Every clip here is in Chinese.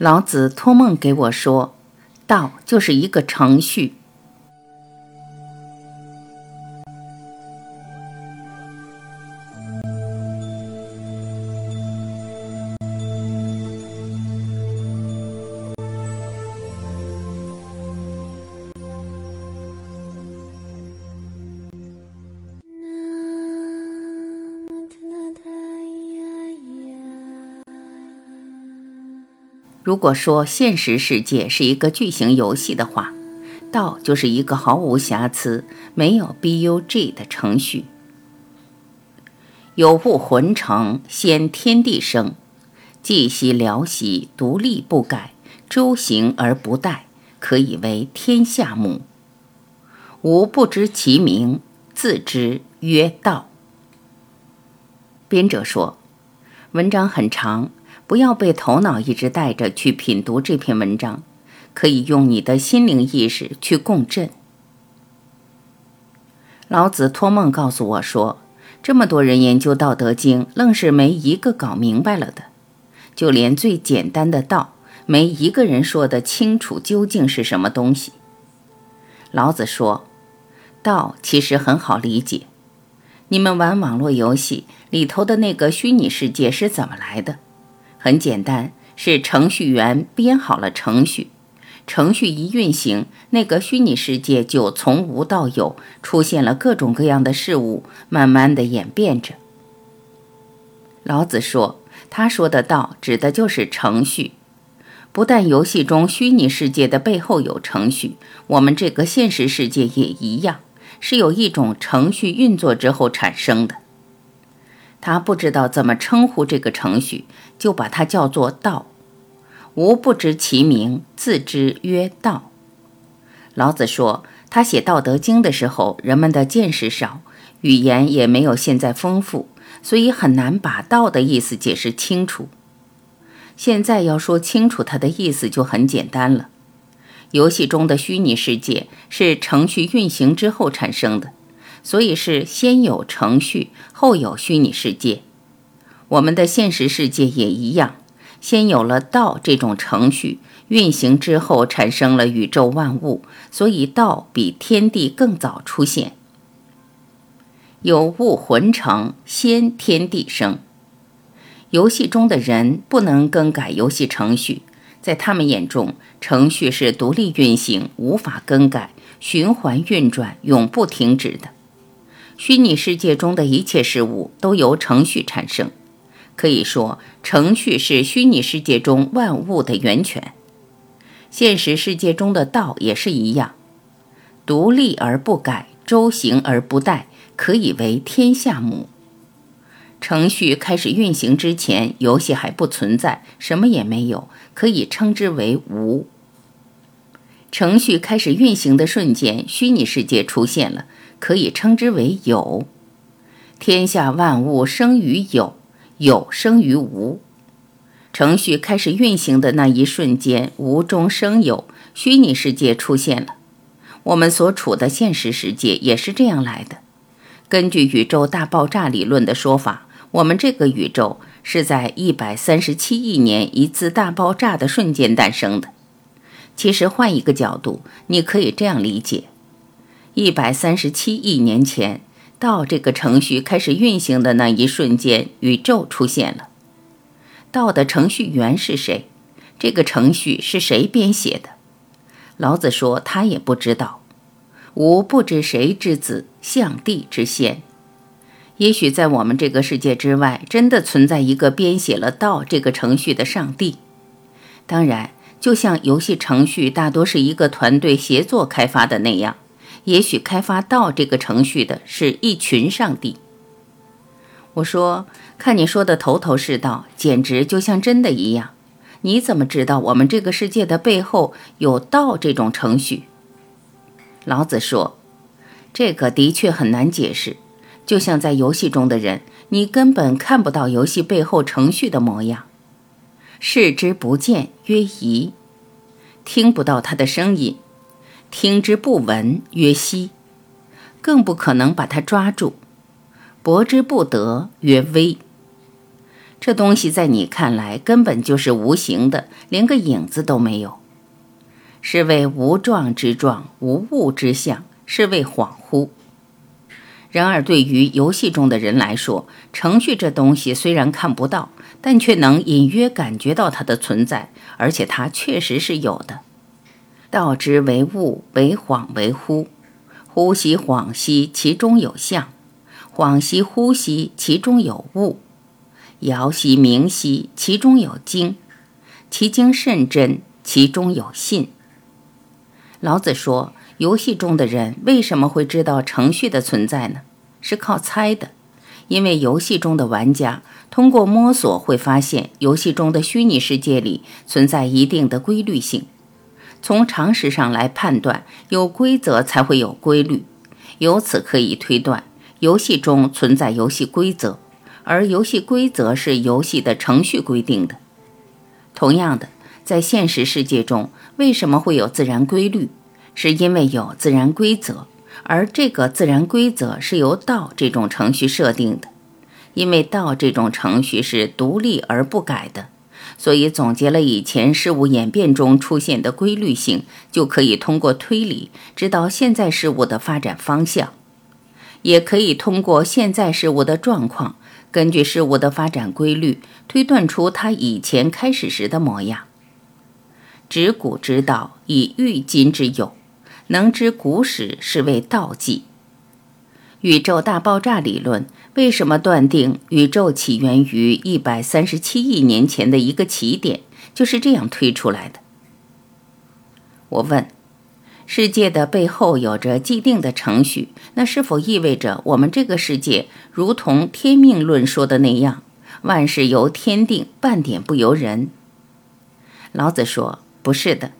老子托梦给我说，道就是一个程序。如果说现实世界是一个巨型游戏的话，道就是一个毫无瑕疵、没有 bug 的程序。有物浑成，先天地生，寂兮寥兮，独立不改，周行而不殆，可以为天下母。吾不知其名，自知曰道。编者说，文章很长。不要被头脑一直带着去品读这篇文章，可以用你的心灵意识去共振。老子托梦告诉我说，这么多人研究《道德经》，愣是没一个搞明白了的。就连最简单的道，没一个人说得清楚究竟是什么东西。老子说，道其实很好理解。你们玩网络游戏里头的那个虚拟世界是怎么来的？很简单，是程序员编好了程序，程序一运行，那个虚拟世界就从无到有，出现了各种各样的事物，慢慢的演变着。老子说，他说的道指的就是程序，不但游戏中虚拟世界的背后有程序，我们这个现实世界也一样，是有一种程序运作之后产生的。他不知道怎么称呼这个程序，就把它叫做道。吾不知其名，自之曰道。老子说，他写《道德经》的时候，人们的见识少，语言也没有现在丰富，所以很难把道的意思解释清楚。现在要说清楚它的意思就很简单了。游戏中的虚拟世界是程序运行之后产生的。所以是先有程序，后有虚拟世界。我们的现实世界也一样，先有了道这种程序运行之后，产生了宇宙万物。所以道比天地更早出现。有物浑成，先天地生。游戏中的人不能更改游戏程序，在他们眼中，程序是独立运行，无法更改，循环运转，永不停止的。虚拟世界中的一切事物都由程序产生，可以说，程序是虚拟世界中万物的源泉。现实世界中的道也是一样，独立而不改，周行而不殆，可以为天下母。程序开始运行之前，游戏还不存在，什么也没有，可以称之为无。程序开始运行的瞬间，虚拟世界出现了。可以称之为有，天下万物生于有，有生于无。程序开始运行的那一瞬间，无中生有，虚拟世界出现了。我们所处的现实世界也是这样来的。根据宇宙大爆炸理论的说法，我们这个宇宙是在一百三十七亿年一次大爆炸的瞬间诞生的。其实换一个角度，你可以这样理解。一百三十七亿年前，道这个程序开始运行的那一瞬间，宇宙出现了。道的程序员是谁？这个程序是谁编写的？老子说他也不知道。吾不知谁之子，象帝之先。也许在我们这个世界之外，真的存在一个编写了道这个程序的上帝。当然，就像游戏程序大多是一个团队协作开发的那样。也许开发道这个程序的是一群上帝。我说，看你说的头头是道，简直就像真的一样。你怎么知道我们这个世界的背后有道这种程序？老子说，这个的确很难解释。就像在游戏中的人，你根本看不到游戏背后程序的模样，视之不见曰夷，听不到他的声音。听之不闻曰希，更不可能把它抓住；博之不得曰微。这东西在你看来根本就是无形的，连个影子都没有，是谓无状之状，无物之象，是谓恍惚。然而，对于游戏中的人来说，程序这东西虽然看不到，但却能隐约感觉到它的存在，而且它确实是有的。道之为物，为恍为惚。呼吸恍兮，其中有象；恍兮呼吸，其中有物；摇兮明兮，其中有精。其精甚真，其中有信。老子说。游戏中的人为什么会知道程序的存在呢？是靠猜的，因为游戏中的玩家通过摸索会发现，游戏中的虚拟世界里存在一定的规律性。从常识上来判断，有规则才会有规律，由此可以推断，游戏中存在游戏规则，而游戏规则是游戏的程序规定的。同样的，在现实世界中，为什么会有自然规律？是因为有自然规则，而这个自然规则是由道这种程序设定的。因为道这种程序是独立而不改的，所以总结了以前事物演变中出现的规律性，就可以通过推理知道现在事物的发展方向，也可以通过现在事物的状况，根据事物的发展规律推断出它以前开始时的模样。执古之道，以御今之有。能知古史是为道纪。宇宙大爆炸理论为什么断定宇宙起源于一百三十七亿年前的一个起点？就是这样推出来的。我问：世界的背后有着既定的程序，那是否意味着我们这个世界如同天命论说的那样，万事由天定，半点不由人？老子说：不是的。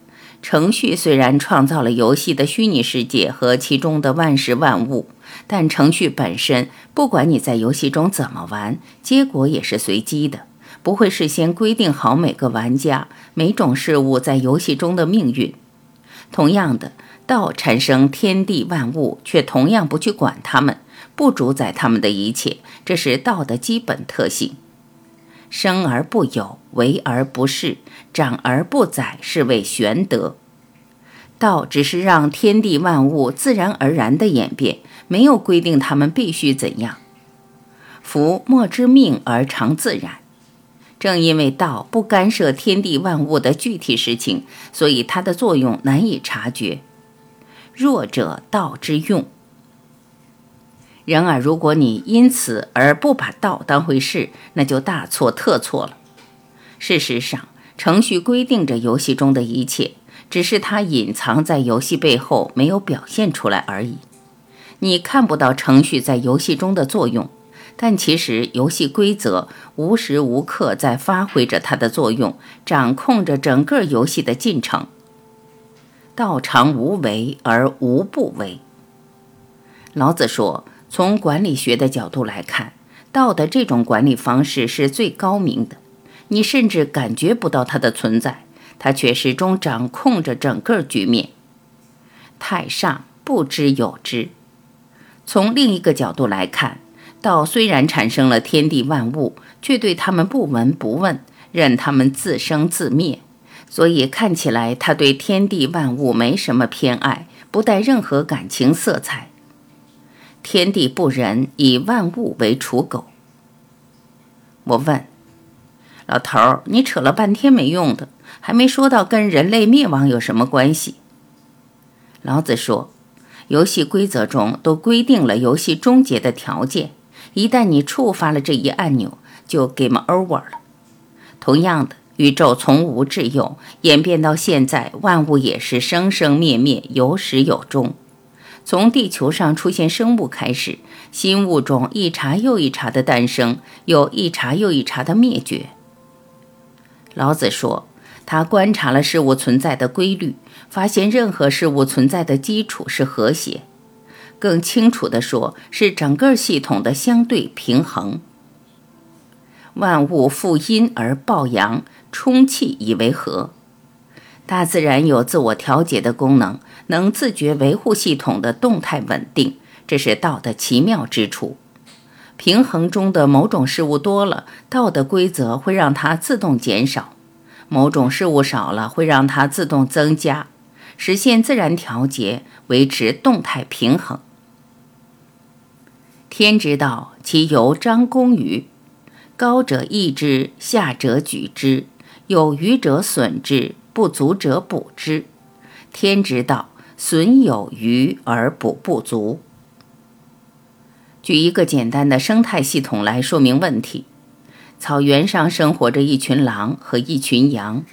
程序虽然创造了游戏的虚拟世界和其中的万事万物，但程序本身，不管你在游戏中怎么玩，结果也是随机的，不会事先规定好每个玩家、每种事物在游戏中的命运。同样的，道产生天地万物，却同样不去管它们，不主宰它们的一切，这是道的基本特性。生而不有，为而不恃，长而不宰，是谓玄德。道只是让天地万物自然而然的演变，没有规定他们必须怎样。夫莫之命而常自然。正因为道不干涉天地万物的具体事情，所以它的作用难以察觉。弱者道之用。然而，如果你因此而不把道当回事，那就大错特错了。事实上，程序规定着游戏中的一切，只是它隐藏在游戏背后，没有表现出来而已。你看不到程序在游戏中的作用，但其实游戏规则无时无刻在发挥着它的作用，掌控着整个游戏的进程。道常无为而无不为。老子说。从管理学的角度来看，道的这种管理方式是最高明的。你甚至感觉不到它的存在，它却始终掌控着整个局面。太上不知有之。从另一个角度来看，道虽然产生了天地万物，却对他们不闻不问，任他们自生自灭。所以看起来，他对天地万物没什么偏爱，不带任何感情色彩。天地不仁，以万物为刍狗。我问老头儿：“你扯了半天没用的，还没说到跟人类灭亡有什么关系？”老子说：“游戏规则中都规定了游戏终结的条件，一旦你触发了这一按钮，就 game over 了。同样的，宇宙从无至有，演变到现在，万物也是生生灭灭，有始有终。”从地球上出现生物开始，新物种一茬又一茬的诞生，又一茬又一茬的灭绝。老子说，他观察了事物存在的规律，发现任何事物存在的基础是和谐，更清楚地说，是整个系统的相对平衡。万物负阴而抱阳，充气以为和。大自然有自我调节的功能，能自觉维护系统的动态稳定，这是道的奇妙之处。平衡中的某种事物多了，道的规则会让它自动减少；某种事物少了，会让它自动增加，实现自然调节，维持动态平衡。天之道，其由张弓于高者抑之，下者举之，有余者损之，不足者补之。天之道，损有余而补不足。举一个简单的生态系统来说明问题：草原上生活着一群狼和一群羊，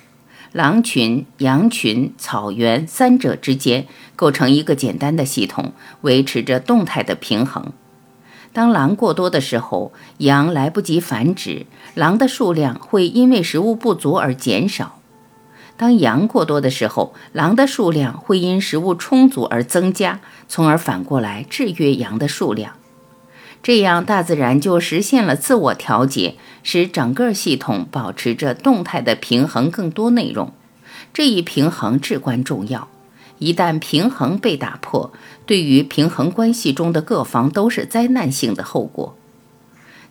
狼群、羊群、草原三者之间构成一个简单的系统，维持着动态的平衡。当狼过多的时候，羊来不及繁殖，狼的数量会因为食物不足而减少；当羊过多的时候，狼的数量会因食物充足而增加，从而反过来制约羊的数量。这样，大自然就实现了自我调节，使整个系统保持着动态的平衡。更多内容，这一平衡至关重要。一旦平衡被打破，对于平衡关系中的各方都是灾难性的后果。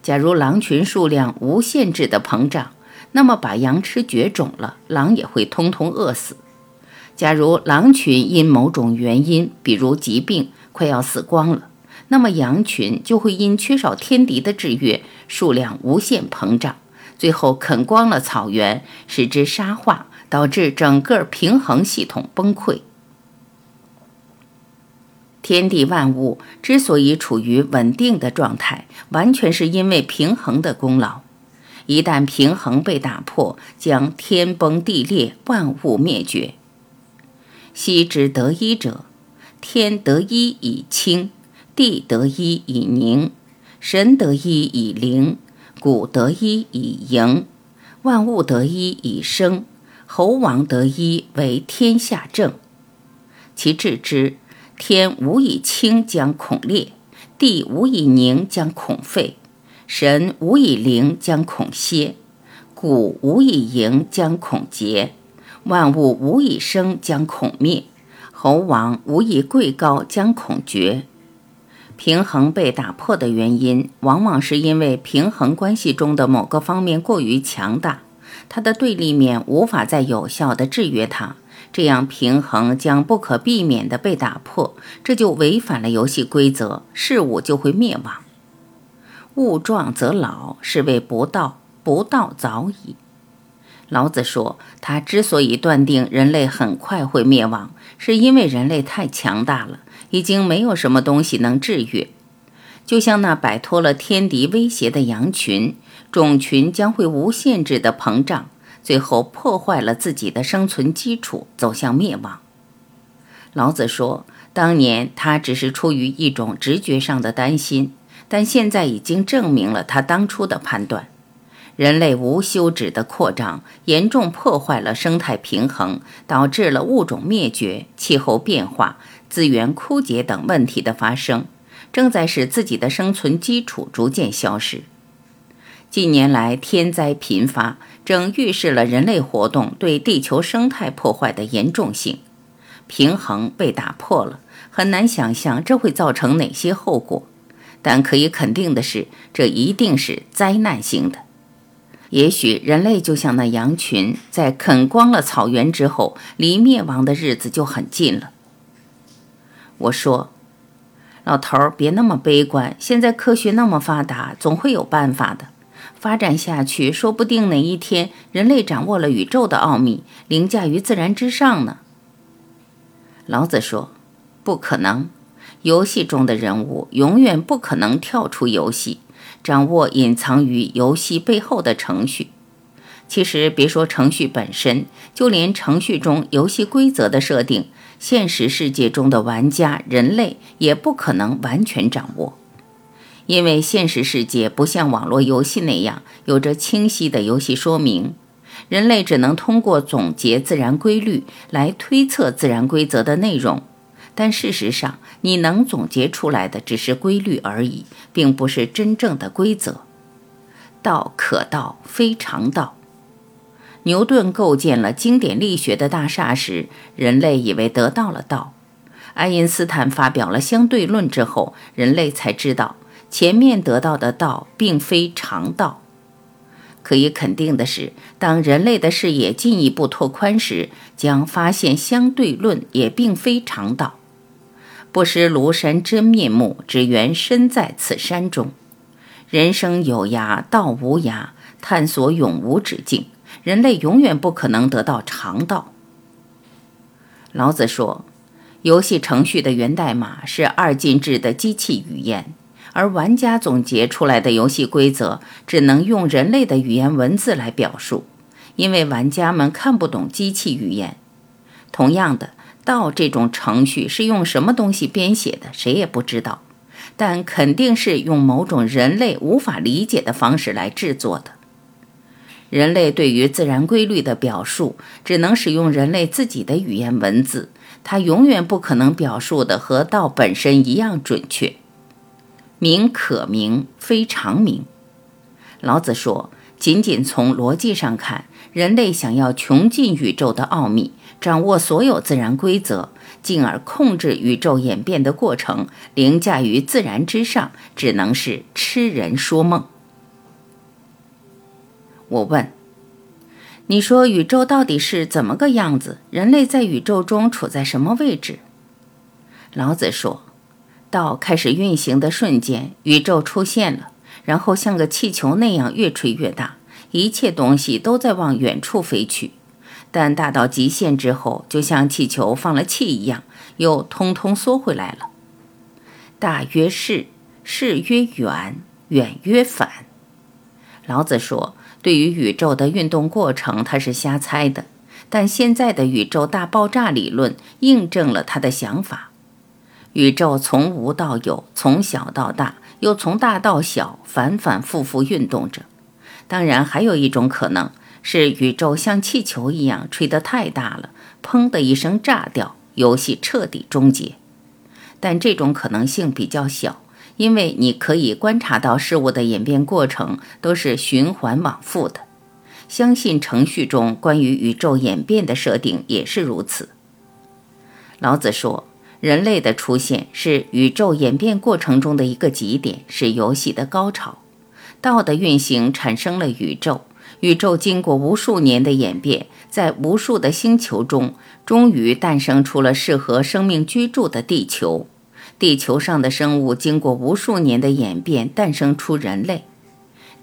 假如狼群数量无限制的膨胀，那么把羊吃绝种了，狼也会通通饿死。假如狼群因某种原因，比如疾病，快要死光了。那么羊群就会因缺少天敌的制约，数量无限膨胀，最后啃光了草原，使之沙化，导致整个平衡系统崩溃。天地万物之所以处于稳定的状态，完全是因为平衡的功劳。一旦平衡被打破，将天崩地裂，万物灭绝。昔之得一者，天得一以清。地得一以宁，神得一以灵，谷得一以盈，万物得一以生，猴王得一为天下正。其治之，天无以清将恐裂，地无以宁将恐废，神无以灵将恐歇，谷无以盈将恐竭，万物无以生将恐灭，猴王无以贵高将恐绝。平衡被打破的原因，往往是因为平衡关系中的某个方面过于强大，它的对立面无法再有效地制约它，这样平衡将不可避免地被打破，这就违反了游戏规则，事物就会灭亡。物壮则老，是谓不道，不道早已。老子说，他之所以断定人类很快会灭亡，是因为人类太强大了。已经没有什么东西能制约，就像那摆脱了天敌威胁的羊群，种群将会无限制的膨胀，最后破坏了自己的生存基础，走向灭亡。老子说，当年他只是出于一种直觉上的担心，但现在已经证明了他当初的判断。人类无休止的扩张，严重破坏了生态平衡，导致了物种灭绝、气候变化。资源枯竭等问题的发生，正在使自己的生存基础逐渐消失。近年来天灾频发，正预示了人类活动对地球生态破坏的严重性。平衡被打破了，很难想象这会造成哪些后果。但可以肯定的是，这一定是灾难性的。也许人类就像那羊群，在啃光了草原之后，离灭亡的日子就很近了。我说：“老头，别那么悲观。现在科学那么发达，总会有办法的。发展下去，说不定哪一天人类掌握了宇宙的奥秘，凌驾于自然之上呢。”老子说：“不可能。游戏中的人物永远不可能跳出游戏，掌握隐藏于游戏背后的程序。其实，别说程序本身，就连程序中游戏规则的设定。”现实世界中的玩家人类也不可能完全掌握，因为现实世界不像网络游戏那样有着清晰的游戏说明，人类只能通过总结自然规律来推测自然规则的内容。但事实上，你能总结出来的只是规律而已，并不是真正的规则。道可道，非常道。牛顿构建了经典力学的大厦时，人类以为得到了道；爱因斯坦发表了相对论之后，人类才知道，前面得到的道并非常道。可以肯定的是，当人类的视野进一步拓宽时，将发现相对论也并非常道。不识庐山真面目，只缘身在此山中。人生有涯，道无涯，探索永无止境。人类永远不可能得到常道。老子说，游戏程序的源代码是二进制的机器语言，而玩家总结出来的游戏规则只能用人类的语言文字来表述，因为玩家们看不懂机器语言。同样的。道这种程序是用什么东西编写的，谁也不知道，但肯定是用某种人类无法理解的方式来制作的。人类对于自然规律的表述，只能使用人类自己的语言文字，它永远不可能表述的和道本身一样准确。名可名，非常名。老子说，仅仅从逻辑上看，人类想要穷尽宇宙的奥秘。掌握所有自然规则，进而控制宇宙演变的过程，凌驾于自然之上，只能是痴人说梦。我问：“你说宇宙到底是怎么个样子？人类在宇宙中处在什么位置？”老子说：“道开始运行的瞬间，宇宙出现了，然后像个气球那样越吹越大，一切东西都在往远处飞去。”但大到极限之后，就像气球放了气一样，又通通缩回来了。大曰是，是曰远，远曰反。老子说，对于宇宙的运动过程，他是瞎猜的。但现在的宇宙大爆炸理论印证了他的想法：宇宙从无到有，从小到大，又从大到小，反反复复运动着。当然，还有一种可能。是宇宙像气球一样吹得太大了，砰的一声炸掉，游戏彻底终结。但这种可能性比较小，因为你可以观察到事物的演变过程都是循环往复的。相信程序中关于宇宙演变的设定也是如此。老子说，人类的出现是宇宙演变过程中的一个极点，是游戏的高潮。道的运行产生了宇宙。宇宙经过无数年的演变，在无数的星球中，终于诞生出了适合生命居住的地球。地球上的生物经过无数年的演变，诞生出人类。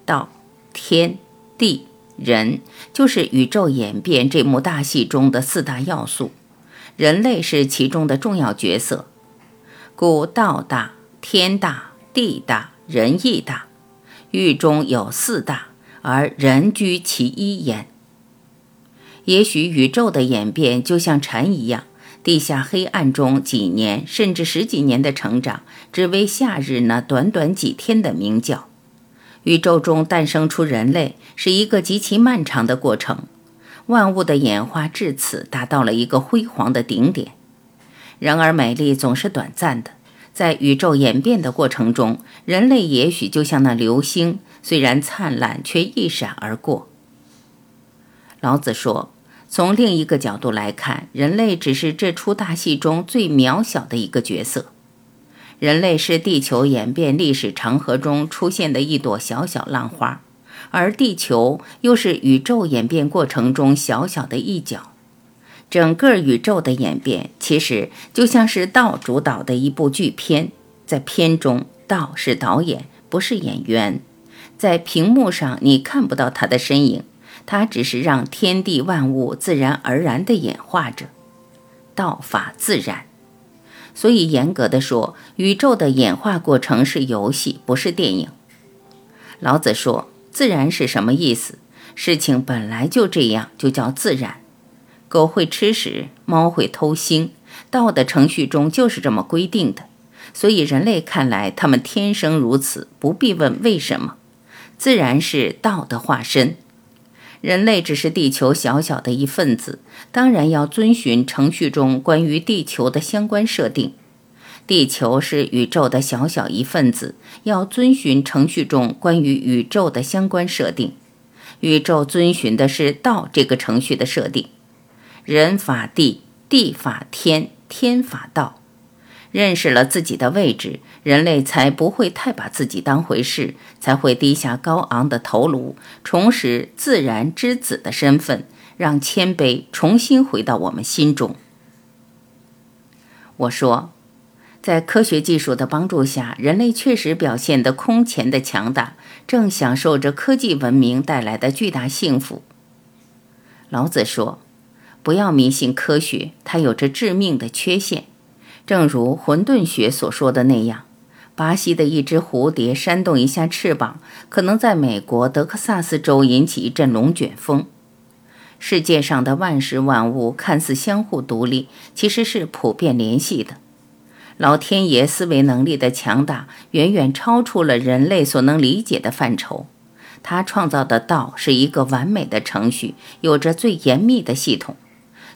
道、天、地、人，就是宇宙演变这幕大戏中的四大要素。人类是其中的重要角色。故道大，天大，地大，人亦大。域中有四大。而人居其一焉。也许宇宙的演变就像蝉一样，地下黑暗中几年甚至十几年的成长，只为夏日那短短几天的鸣叫。宇宙中诞生出人类是一个极其漫长的过程，万物的演化至此达到了一个辉煌的顶点。然而，美丽总是短暂的，在宇宙演变的过程中，人类也许就像那流星。虽然灿烂，却一闪而过。老子说：“从另一个角度来看，人类只是这出大戏中最渺小的一个角色。人类是地球演变历史长河中出现的一朵小小浪花，而地球又是宇宙演变过程中小小的一角。整个宇宙的演变，其实就像是道主导的一部剧片，在片中，道是导演，不是演员。”在屏幕上，你看不到他的身影，他只是让天地万物自然而然地演化着，道法自然。所以严格的说，宇宙的演化过程是游戏，不是电影。老子说：“自然是什么意思？事情本来就这样，就叫自然。狗会吃屎，猫会偷腥，道的程序中就是这么规定的。所以人类看来，他们天生如此，不必问为什么。”自然是道的化身，人类只是地球小小的一份子，当然要遵循程序中关于地球的相关设定。地球是宇宙的小小一份子，要遵循程序中关于宇宙的相关设定。宇宙遵循的是道这个程序的设定。人法地，地法天，天法道。认识了自己的位置，人类才不会太把自己当回事，才会低下高昂的头颅，重拾自然之子的身份，让谦卑重新回到我们心中。我说，在科学技术的帮助下，人类确实表现得空前的强大，正享受着科技文明带来的巨大幸福。老子说：“不要迷信科学，它有着致命的缺陷。正如混沌学所说的那样，巴西的一只蝴蝶扇动一下翅膀，可能在美国德克萨斯州引起一阵龙卷风。世界上的万事万物看似相互独立，其实是普遍联系的。老天爷思维能力的强大，远远超出了人类所能理解的范畴。”他创造的道是一个完美的程序，有着最严密的系统，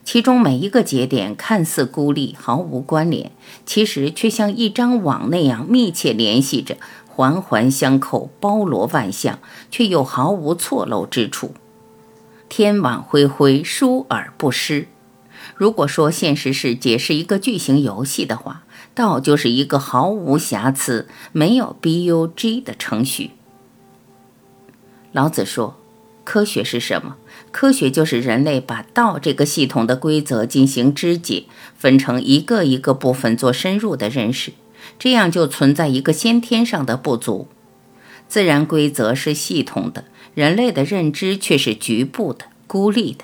其中每一个节点看似孤立，毫无关联，其实却像一张网那样密切联系着，环环相扣，包罗万象，却又毫无错漏之处。天网恢恢，疏而不失。如果说现实世界是一个巨型游戏的话，道就是一个毫无瑕疵、没有 bug 的程序。老子说：“科学是什么？科学就是人类把道这个系统的规则进行肢解，分成一个一个部分做深入的认识。这样就存在一个先天上的不足。自然规则是系统的，人类的认知却是局部的、孤立的。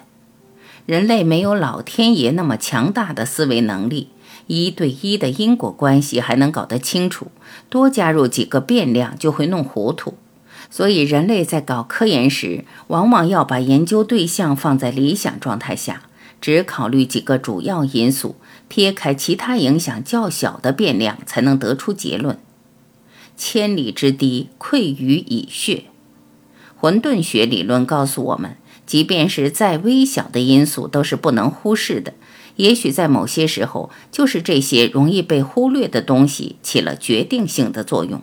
人类没有老天爷那么强大的思维能力，一对一的因果关系还能搞得清楚，多加入几个变量就会弄糊涂。”所以，人类在搞科研时，往往要把研究对象放在理想状态下，只考虑几个主要因素，撇开其他影响较小的变量，才能得出结论。千里之堤，溃于蚁穴。混沌学理论告诉我们，即便是再微小的因素，都是不能忽视的。也许在某些时候，就是这些容易被忽略的东西起了决定性的作用。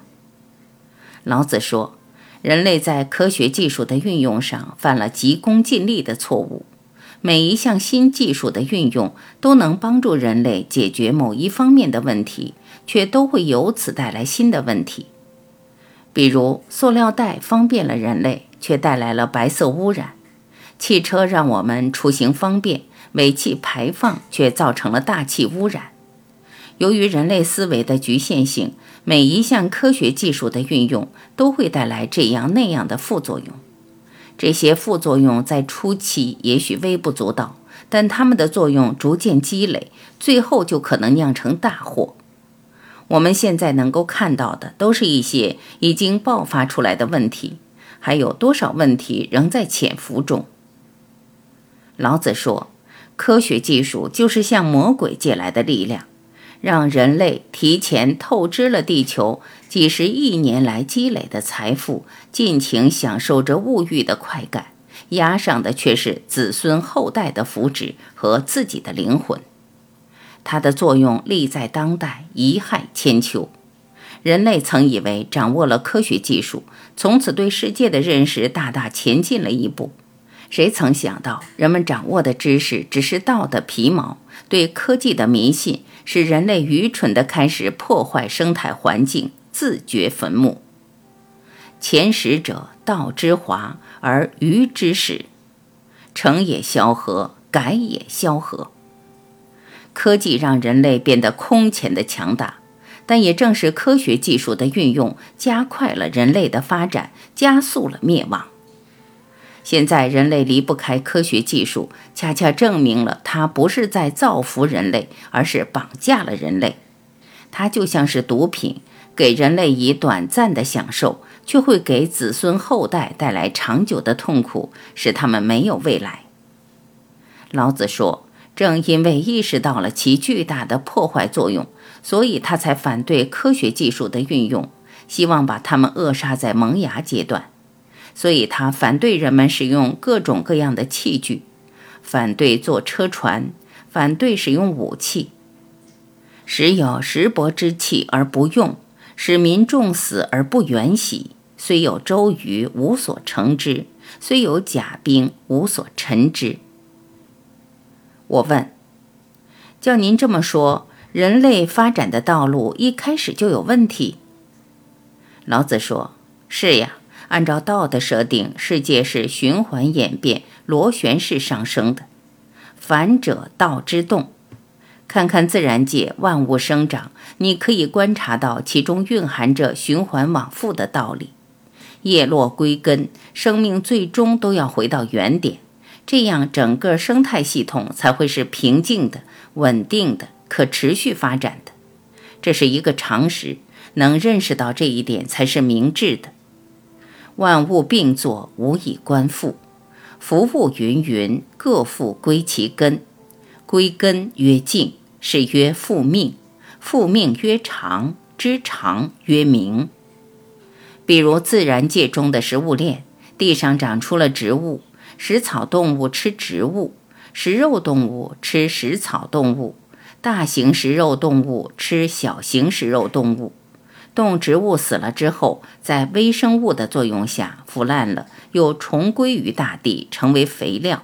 老子说。人类在科学技术的运用上犯了急功近利的错误。每一项新技术的运用都能帮助人类解决某一方面的问题，却都会由此带来新的问题。比如，塑料袋方便了人类，却带来了白色污染；汽车让我们出行方便，尾气排放却造成了大气污染。由于人类思维的局限性。每一项科学技术的运用都会带来这样那样的副作用，这些副作用在初期也许微不足道，但它们的作用逐渐积累，最后就可能酿成大祸。我们现在能够看到的都是一些已经爆发出来的问题，还有多少问题仍在潜伏中？老子说，科学技术就是向魔鬼借来的力量。让人类提前透支了地球几十亿年来积累的财富，尽情享受着物欲的快感，压上的却是子孙后代的福祉和自己的灵魂。它的作用利在当代，贻害千秋。人类曾以为掌握了科学技术，从此对世界的认识大大前进了一步。谁曾想到，人们掌握的知识只是道的皮毛，对科技的迷信。使人类愚蠢地开始破坏生态环境，自掘坟墓。前识者，道之华而愚之始，成也萧何，改也萧何。科技让人类变得空前的强大，但也正是科学技术的运用，加快了人类的发展，加速了灭亡。现在人类离不开科学技术，恰恰证明了它不是在造福人类，而是绑架了人类。它就像是毒品，给人类以短暂的享受，却会给子孙后代带来长久的痛苦，使他们没有未来。老子说，正因为意识到了其巨大的破坏作用，所以他才反对科学技术的运用，希望把它们扼杀在萌芽阶段。所以他反对人们使用各种各样的器具，反对坐车船，反对使用武器。时有石帛之器而不用，使民众死而不远徙。虽有周瑜，无所成之；虽有甲兵，无所陈之。我问：叫您这么说，人类发展的道路一开始就有问题。老子说：“是呀，按照道的设定，世界是循环演变、螺旋式上升的。反者道之动。看看自然界万物生长，你可以观察到其中蕴含着循环往复的道理。叶落归根，生命最终都要回到原点，这样整个生态系统才会是平静的、稳定的。”可持续发展的，这是一个常识，能认识到这一点才是明智的。万物并作，无以观复。福物芸芸，各复归其根。归根曰静，是曰复命。复命曰长，知长曰明。比如自然界中的食物链，地上长出了植物，食草动物吃植物，食肉动物吃食草动物。大型食肉动物吃小型食肉动物，动植物死了之后，在微生物的作用下腐烂了，又重归于大地，成为肥料，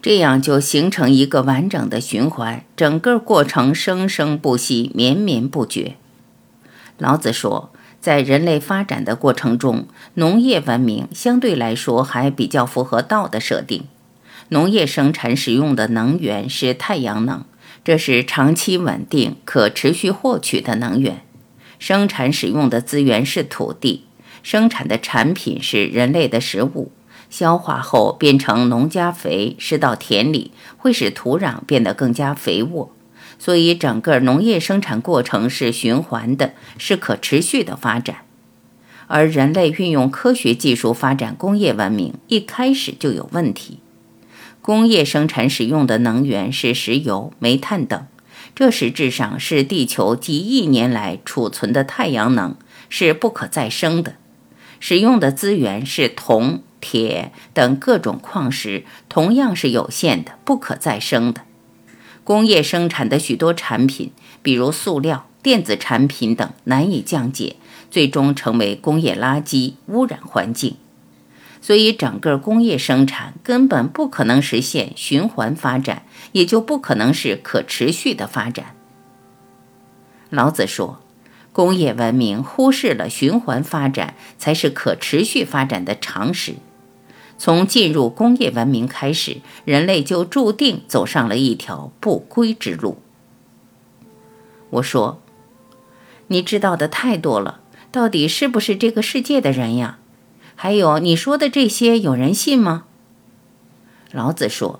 这样就形成一个完整的循环，整个过程生生不息，绵绵不绝。老子说，在人类发展的过程中，农业文明相对来说还比较符合道的设定，农业生产使用的能源是太阳能。这是长期稳定、可持续获取的能源，生产使用的资源是土地，生产的产品是人类的食物，消化后变成农家肥，施到田里会使土壤变得更加肥沃，所以整个农业生产过程是循环的，是可持续的发展。而人类运用科学技术发展工业文明，一开始就有问题。工业生产使用的能源是石油、煤炭等，这实质上是地球几亿年来储存的太阳能，是不可再生的。使用的资源是铜、铁等各种矿石，同样是有限的、不可再生的。工业生产的许多产品，比如塑料、电子产品等，难以降解，最终成为工业垃圾，污染环境。所以，整个工业生产根本不可能实现循环发展，也就不可能是可持续的发展。老子说，工业文明忽视了循环发展才是可持续发展的常识。从进入工业文明开始，人类就注定走上了一条不归之路。我说，你知道的太多了，到底是不是这个世界的人呀？还有你说的这些，有人信吗？老子说：“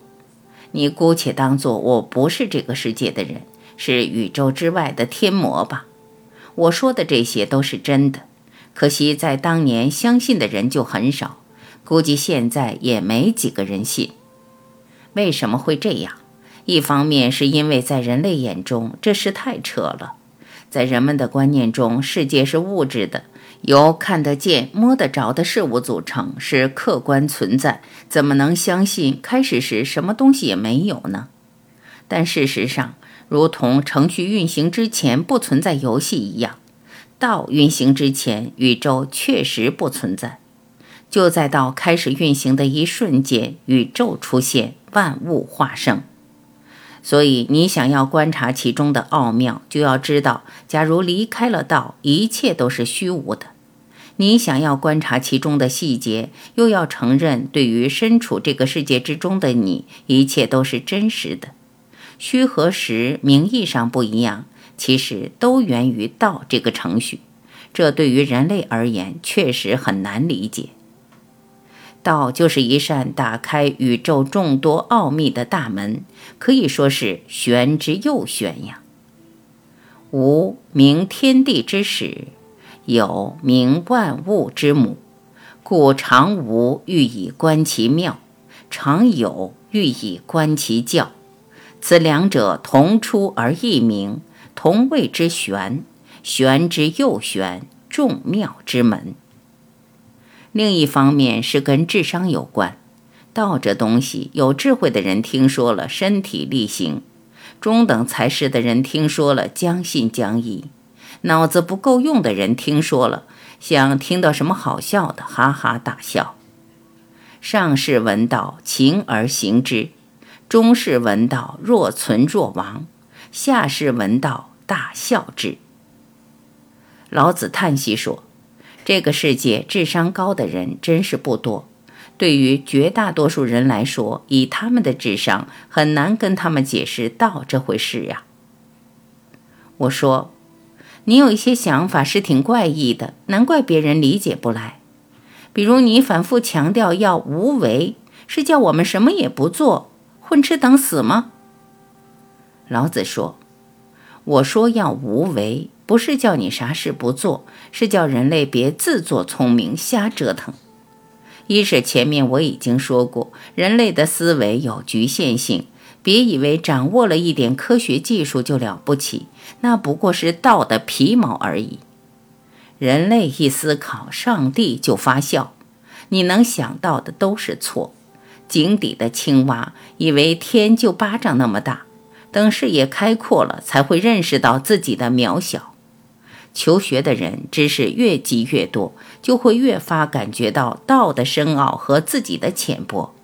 你姑且当做我不是这个世界的人，是宇宙之外的天魔吧。我说的这些都是真的，可惜在当年相信的人就很少，估计现在也没几个人信。为什么会这样？一方面是因为在人类眼中这事太扯了，在人们的观念中，世界是物质的。”由看得见、摸得着的事物组成，是客观存在，怎么能相信开始时什么东西也没有呢？但事实上，如同程序运行之前不存在游戏一样，道运行之前，宇宙确实不存在。就在道开始运行的一瞬间，宇宙出现，万物化生。所以，你想要观察其中的奥妙，就要知道，假如离开了道，一切都是虚无的。你想要观察其中的细节，又要承认，对于身处这个世界之中的你，一切都是真实的。虚和实名义上不一样，其实都源于道这个程序。这对于人类而言，确实很难理解。道就是一扇打开宇宙众多奥秘的大门，可以说是玄之又玄呀。无名天地之始。有名万物之母，故常无欲以观其妙，常有欲以观其教。此两者同出而异名，同谓之玄。玄之又玄，众妙之门。另一方面是跟智商有关。道这东西，有智慧的人听说了，身体力行；中等才识的人听说了，将信将疑。脑子不够用的人听说了，想听到什么好笑的，哈哈大笑。上士闻道，勤而行之；中士闻道，若存若亡；下士闻道，大笑之。老子叹息说：“这个世界智商高的人真是不多。对于绝大多数人来说，以他们的智商，很难跟他们解释道这回事呀。”我说：“你有一些想法是挺怪异的，难怪别人理解不来。比如你反复强调要无为，是叫我们什么也不做，混吃等死吗？”老子说：“我说要无为，不是叫你啥事不做，是叫人类别自作聪明瞎折腾。一是前面我已经说过，人类的思维有局限性，别以为掌握了一点科学技术就了不起，那不过是道的皮毛而已。人类一思考，上帝就发笑，你能想到的都是错。井底的青蛙以为天就巴掌那么大。”等视野开阔了，才会认识到自己的渺小。求学的人，知识越积越多，就会越发感觉到道的深奥和自己的浅薄。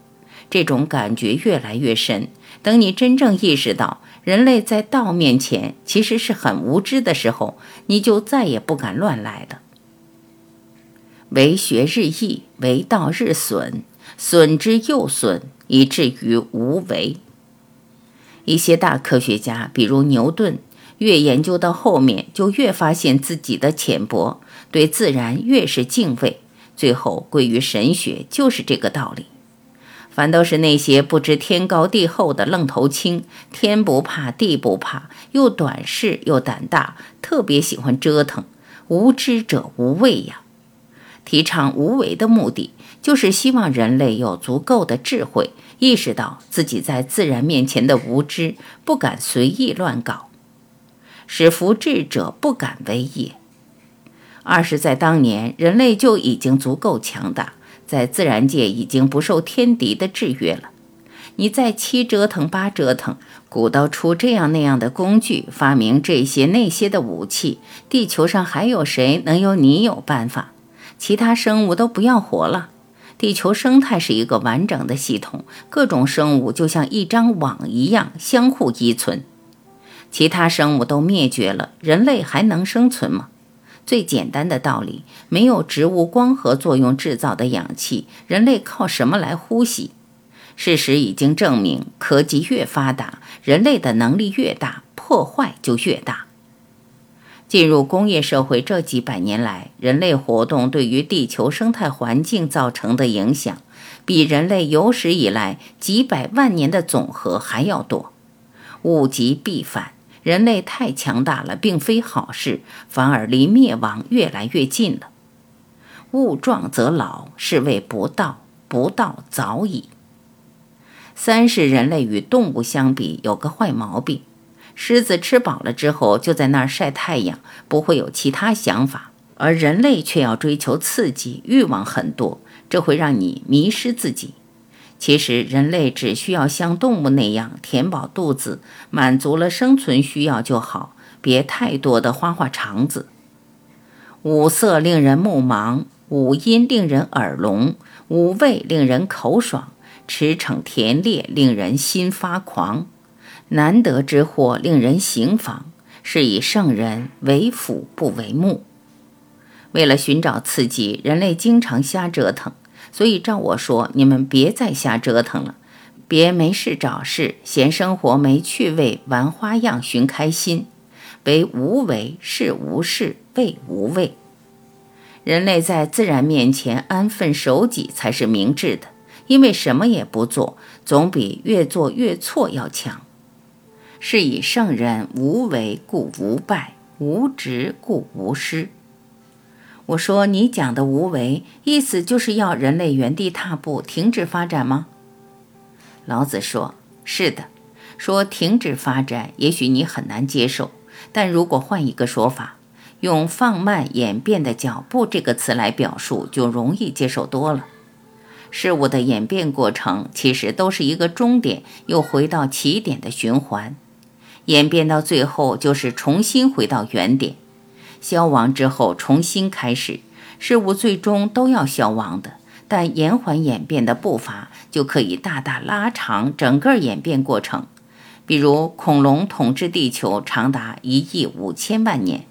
这种感觉越来越深，等你真正意识到人类在道面前其实是很无知的时候，你就再也不敢乱来了。为学日益，为道日损，损之又损，以至于无为。一些大科学家，比如牛顿，越研究到后面，就越发现自己的浅薄，对自然越是敬畏，最后归于神学，就是这个道理。反倒是那些不知天高地厚的愣头青，天不怕地不怕，又短视又胆大，特别喜欢折腾。无知者无畏呀！提倡无为的目的，就是希望人类有足够的智慧。意识到自己在自然面前的无知，不敢随意乱搞，使福智者不敢为也。二是，在当年，人类就已经足够强大，在自然界已经不受天敌的制约了。你再七折腾八折腾，鼓捣出这样那样的工具，发明这些那些的武器，地球上还有谁能有你有办法？其他生物都不要活了。地球生态是一个完整的系统，各种生物就像一张网一样相互依存。其他生物都灭绝了，人类还能生存吗？最简单的道理，没有植物光合作用制造的氧气，人类靠什么来呼吸？事实已经证明，科技越发达，人类的能力越大，破坏就越大。进入工业社会这几百年来，人类活动对于地球生态环境造成的影响，比人类有史以来几百万年的总和还要多。物极必反，人类太强大了，并非好事，反而离灭亡越来越近了。物壮则老，是谓不道，不道早已。三是人类与动物相比，有个坏毛病。狮子吃饱了之后就在那儿晒太阳，不会有其他想法，而人类却要追求刺激，欲望很多，这会让你迷失自己。其实人类只需要像动物那样填饱肚子，满足了生存需要就好，别太多的花花肠子。五色令人目盲，五音令人耳聋，五味令人口爽，驰骋田猎令人心发狂。难得之货令人行妨，是以圣人为辅不为目。为了寻找刺激，人类经常瞎折腾。所以照我说，你们别再瞎折腾了，别没事找事，嫌生活没趣味，玩花样寻开心。为无为是无事，为无畏。人类在自然面前安分守己才是明智的，因为什么也不做，总比越做越错要强。是以圣人无为故无败，无执故无失。我说你讲的无为，意思就是要人类原地踏步，停止发展吗？老子说：是的。说停止发展，也许你很难接受。但如果换一个说法，用放慢演变的脚步这个词来表述，就容易接受多了。事物的演变过程，其实都是一个终点，又回到起点的循环。演变到最后，就是重新回到原点，消亡之后重新开始。事物最终都要消亡的，但延缓演变的步伐，就可以大大拉长整个演变过程。比如恐龙统治地球长达一亿五千万年，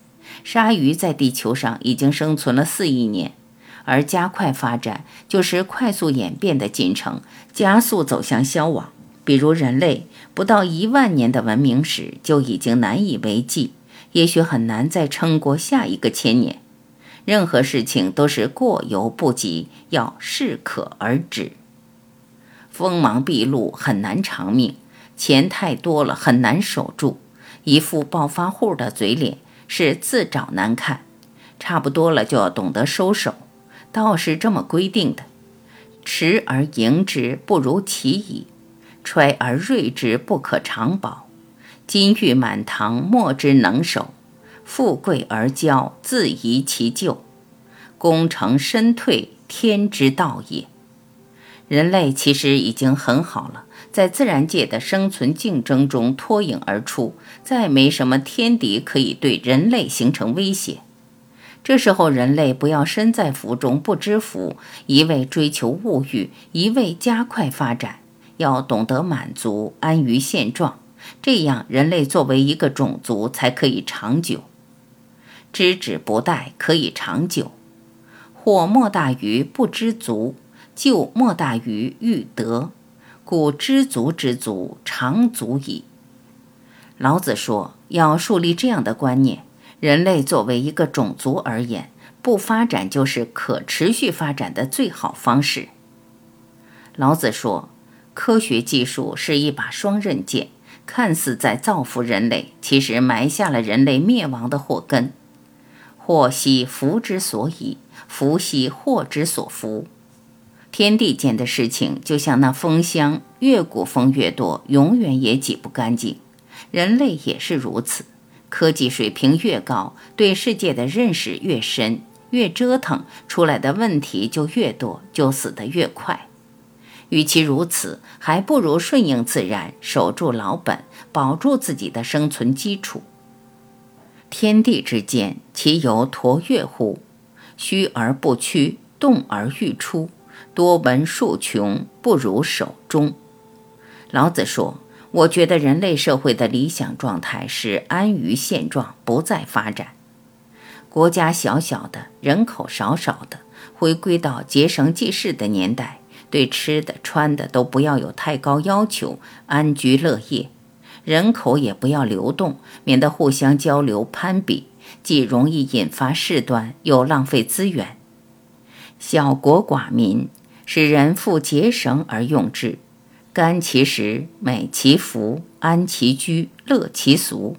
鲨鱼在地球上已经生存了四亿年，而加快发展就是快速演变的进程，加速走向消亡。比如人类不到一万年的文明史就已经难以为继，也许很难再撑过下一个千年。任何事情都是过犹不及，要适可而止。锋芒毕露很难长命，钱太多了很难守住。一副暴发户的嘴脸是自找难看，差不多了就要懂得收手。道是这么规定的：持而盈之，不如其已。揣而锐之，不可长保；金玉满堂，莫之能守；富贵而骄，自遗其咎。功成身退，天之道也。人类其实已经很好了，在自然界的生存竞争中脱颖而出，再没什么天敌可以对人类形成威胁。这时候，人类不要身在福中不知福，一味追求物欲，一味加快发展。要懂得满足，安于现状，这样人类作为一个种族才可以长久。知止不殆可以长久，祸莫大于不知足，救莫大于欲得，故知足之足长足矣。老子说，要树立这样的观念：人类作为一个种族而言，不发展就是可持续发展的最好方式。老子说。科学技术是一把双刃剑，看似在造福人类，其实埋下了人类灭亡的祸根。祸兮福之所以，福兮祸之所伏。天地间的事情就像那风箱，越鼓风越多，永远也挤不干净。人类也是如此，科技水平越高，对世界的认识越深，越折腾出来的问题就越多，就死得越快。与其如此，还不如顺应自然，守住老本，保住自己的生存基础。天地之间，其犹橐越乎？虚而不屈，动而欲出，多闻数穷，不如守中。老子说：“我觉得人类社会的理想状态是安于现状，不再发展。国家小小的，人口少少的，回归到结绳记事的年代。”对吃的穿的都不要有太高要求，安居乐业，人口也不要流动，免得互相交流攀比，既容易引发事端，又浪费资源。小国寡民，使人复结绳而用之，甘其食，美其服，安其居，乐其俗。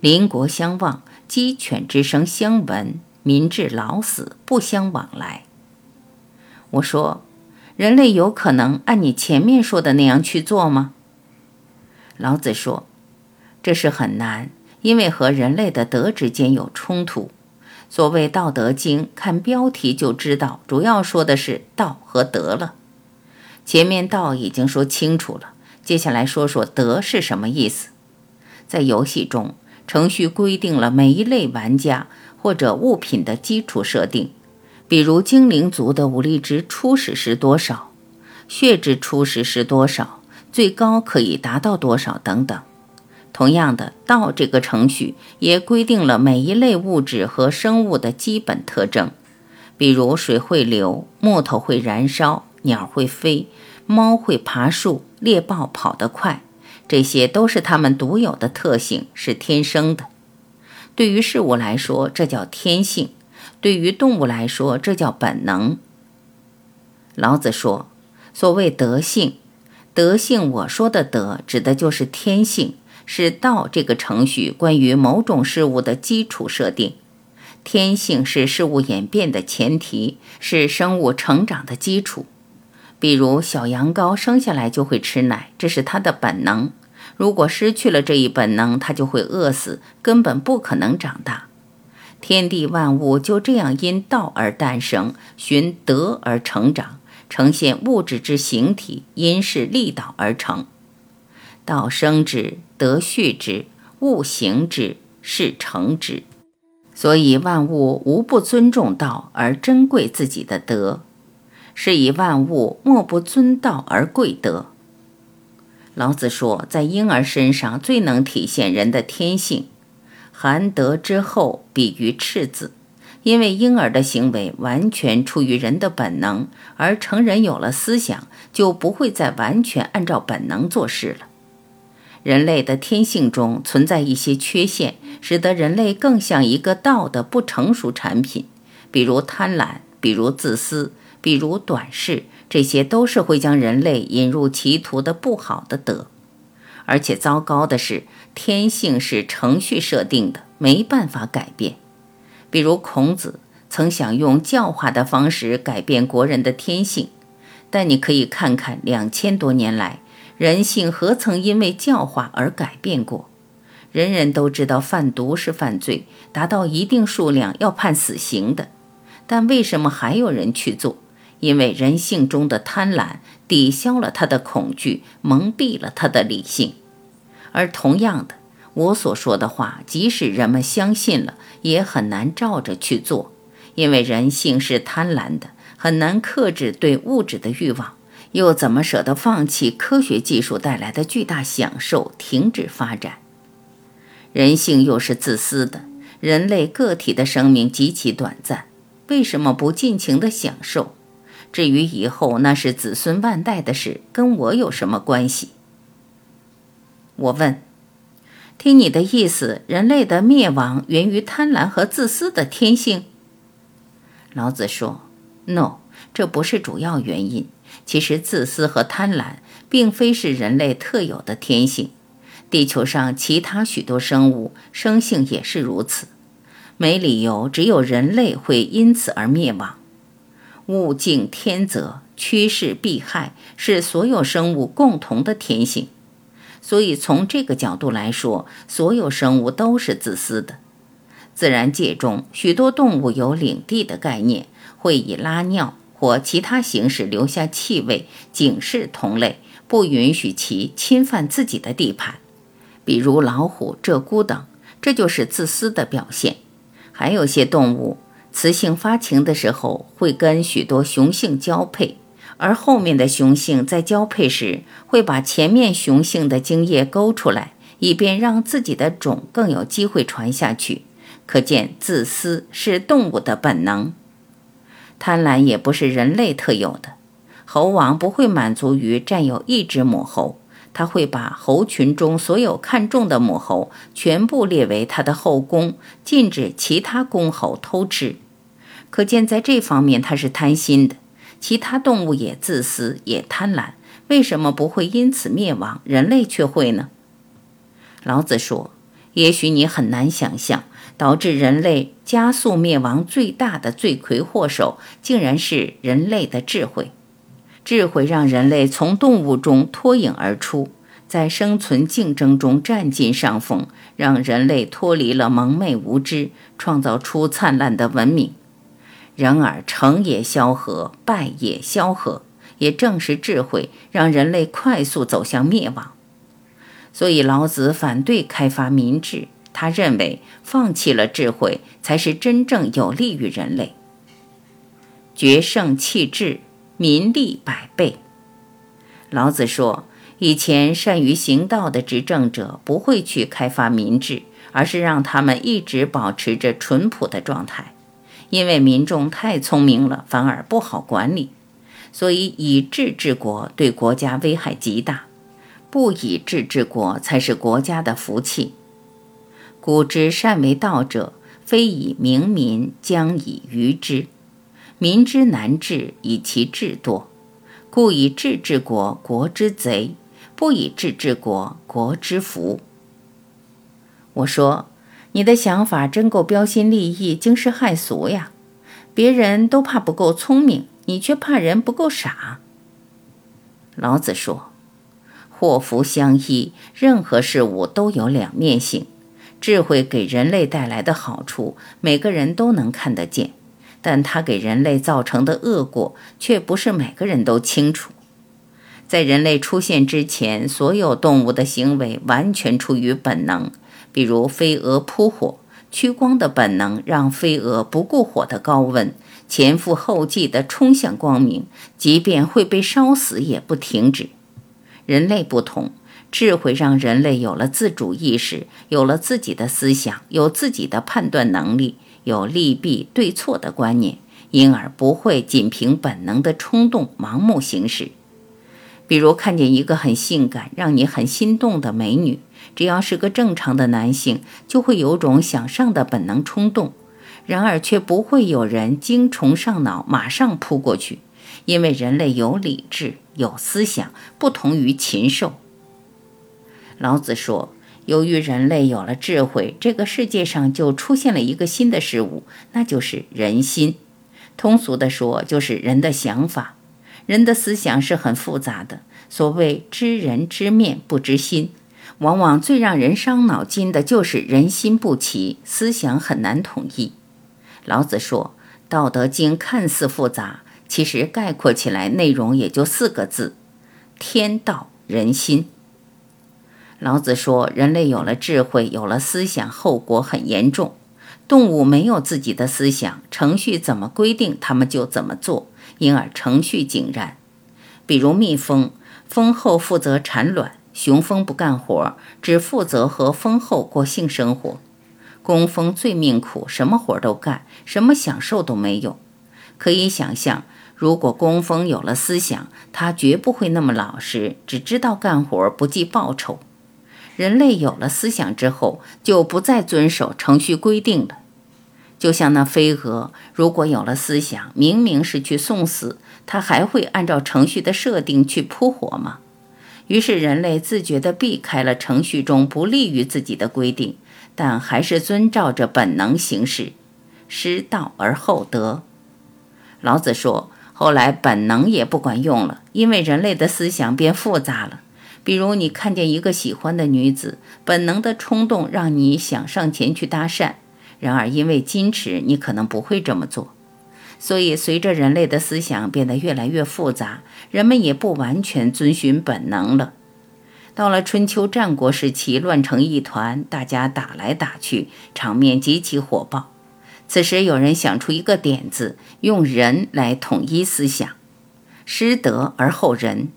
邻国相望，鸡犬之声相闻，民至老死不相往来。我说。人类有可能按你前面说的那样去做吗？老子说：“这是很难，因为和人类的德之间有冲突。所谓《道德经》，看标题就知道，主要说的是道和德了。前面道已经说清楚了，接下来说说德是什么意思。在游戏中，程序规定了每一类玩家或者物品的基础设定。”比如精灵族的武力值初始是多少，血值初始是多少，最高可以达到多少等等。同样的，道这个程序也规定了每一类物质和生物的基本特征，比如水会流，木头会燃烧，鸟会飞，猫会爬树，猎豹跑得快，这些都是它们独有的特性，是天生的。对于事物来说，这叫天性。对于动物来说，这叫本能。老子说：“所谓德性，德性，我说的德，指的就是天性，是道这个程序关于某种事物的基础设定。天性是事物演变的前提，是生物成长的基础。比如小羊羔生下来就会吃奶，这是它的本能。如果失去了这一本能，它就会饿死，根本不可能长大。”天地万物就这样因道而诞生，循德而成长，呈现物质之形体，因势利导而成。道生之，德畜之，物行之，事成之。所以万物无不尊重道而珍贵自己的德，是以万物莫不尊道而贵德。老子说，在婴儿身上最能体现人的天性。含德之后，比于赤子，因为婴儿的行为完全出于人的本能，而成人有了思想，就不会再完全按照本能做事了。人类的天性中存在一些缺陷，使得人类更像一个道的不成熟产品，比如贪婪，比如自私，比如短视。这些都是会将人类引入歧途的不好的德，而且糟糕的是，天性是程序设定的，没办法改变。比如孔子曾想用教化的方式改变国人的天性，但你可以看看两千多年来，人性何曾因为教化而改变过？人人都知道贩毒是犯罪，达到一定数量要判死刑的，但为什么还有人去做？因为人性中的贪婪抵消了他的恐惧，蒙蔽了他的理性。而同样的，我所说的话，即使人们相信了，也很难照着去做，因为人性是贪婪的，很难克制对物质的欲望，又怎么舍得放弃科学技术带来的巨大享受，停止发展？人性又是自私的，人类个体的生命极其短暂，为什么不尽情的享受？至于以后，那是子孙万代的事，跟我有什么关系？我问，听你的意思，人类的灭亡源于贪婪和自私的天性？老子说：“No，这不是主要原因。其实，自私和贪婪并非是人类特有的天性，地球上其他许多生物生性也是如此，没理由只有人类会因此而灭亡。”物竞天择，趋势避害，是所有生物共同的天性。所以，从这个角度来说，所有生物都是自私的。自然界中，许多动物有领地的概念，会以拉尿或其他形式留下气味，警示同类，不允许其侵犯自己的地盘。比如老虎、鹧鸪等，这就是自私的表现。还有些动物。雌性发情的时候会跟许多雄性交配，而后面的雄性在交配时会把前面雄性的精液勾出来，以便让自己的种更有机会传下去。可见，自私是动物的本能，贪婪也不是人类特有的。猴王不会满足于占有一只母猴。他会把猴群中所有看中的母猴全部列为他的后宫，禁止其他公猴偷吃。可见在这方面他是贪心的。其他动物也自私也贪婪，为什么不会因此灭亡？人类却会呢？老子说：“也许你很难想象，导致人类加速灭亡最大的罪魁祸首，竟然是人类的智慧。”智慧让人类从动物中脱颖而出，在生存竞争中占尽上风，让人类脱离了蒙昧无知，创造出灿烂的文明。然而，成也萧何，败也萧何。也正是智慧，让人类快速走向灭亡。所以，老子反对开发民智，他认为放弃了智慧，才是真正有利于人类。决胜弃智。民利百倍。老子说，以前善于行道的执政者不会去开发民智，而是让他们一直保持着淳朴的状态，因为民众太聪明了，反而不好管理。所以，以智治国对国家危害极大，不以智治国才是国家的福气。古之善为道者，非以明民，将以愚之。民之难治，以其智多；故以智治国，国之贼；不以智治国，国之福。我说，你的想法真够标新立异、惊世骇俗呀！别人都怕不够聪明，你却怕人不够傻。老子说：“祸福相依，任何事物都有两面性。智慧给人类带来的好处，每个人都能看得见。”但它给人类造成的恶果，却不是每个人都清楚。在人类出现之前，所有动物的行为完全出于本能，比如飞蛾扑火，趋光的本能让飞蛾不顾火的高温，前赴后继地冲向光明，即便会被烧死也不停止。人类不同，智慧让人类有了自主意识，有了自己的思想，有自己的判断能力，有利弊对错的观念，因而不会仅凭本能的冲动盲目行事。比如看见一个很性感、让你很心动的美女，只要是个正常的男性，就会有种想上的本能冲动，然而却不会有人精虫上脑，马上扑过去，因为人类有理智、有思想，不同于禽兽。老子说：“由于人类有了智慧，这个世界上就出现了一个新的事物，那就是人心。通俗的说，就是人的想法。人的思想是很复杂的。所谓知人知面不知心，往往最让人伤脑筋的就是人心不齐，思想很难统一。”老子说，《道德经》看似复杂，其实概括起来内容也就四个字：天道人心。老子说，人类有了智慧，有了思想，后果很严重。动物没有自己的思想，程序怎么规定，它们就怎么做，因而程序井然。比如蜜蜂，蜂后负责产卵，雄蜂不干活，只负责和蜂后过性生活。工蜂最命苦，什么活都干，什么享受都没有。可以想象，如果工蜂有了思想，它绝不会那么老实，只知道干活，不计报酬。人类有了思想之后，就不再遵守程序规定了。就像那飞蛾，如果有了思想，明明是去送死，它还会按照程序的设定去扑火吗？于是人类自觉地避开了程序中不利于自己的规定，但还是遵照着本能行事。失道而后德。老子说，后来本能也不管用了，因为人类的思想变复杂了。比如，你看见一个喜欢的女子，本能的冲动让你想上前去搭讪，然而因为矜持，你可能不会这么做。所以，随着人类的思想变得越来越复杂，人们也不完全遵循本能了。到了春秋战国时期，乱成一团，大家打来打去，场面极其火爆。此时，有人想出一个点子，用人来统一思想，失德而后仁。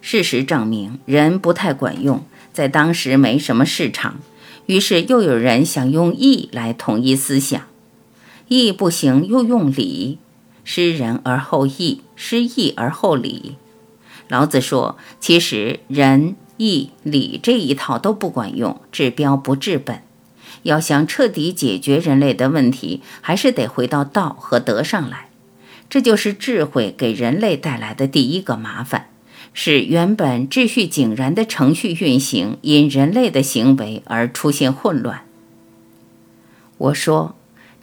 事实证明，人不太管用，在当时没什么市场。于是又有人想用义来统一思想，义不行，又用礼，失仁而后义，失义而后礼。老子说，其实仁、义、礼这一套都不管用，治标不治本。要想彻底解决人类的问题，还是得回到道和德上来。这就是智慧给人类带来的第一个麻烦。使原本秩序井然的程序运行因人类的行为而出现混乱。我说，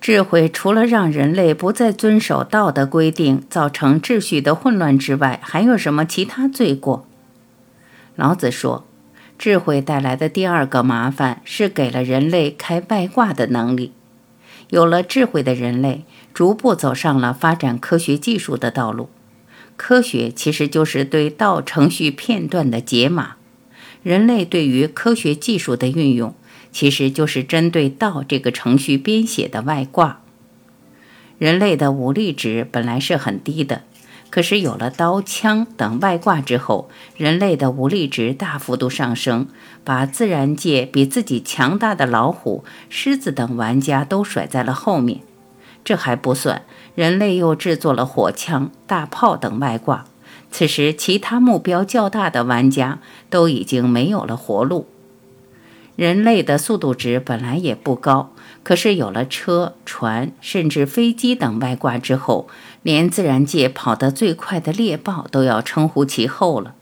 智慧除了让人类不再遵守道德规定，造成秩序的混乱之外，还有什么其他罪过？老子说，智慧带来的第二个麻烦是给了人类开外挂的能力。有了智慧的人类，逐步走上了发展科学技术的道路。科学其实就是对道程序片段的解码，人类对于科学技术的运用，其实就是针对道这个程序编写的外挂。人类的武力值本来是很低的，可是有了刀枪等外挂之后，人类的武力值大幅度上升，把自然界比自己强大的老虎、狮子等玩家都甩在了后面。这还不算。人类又制作了火枪、大炮等外挂，此时其他目标较大的玩家都已经没有了活路。人类的速度值本来也不高，可是有了车、船，甚至飞机等外挂之后，连自然界跑得最快的猎豹都要称呼其后了。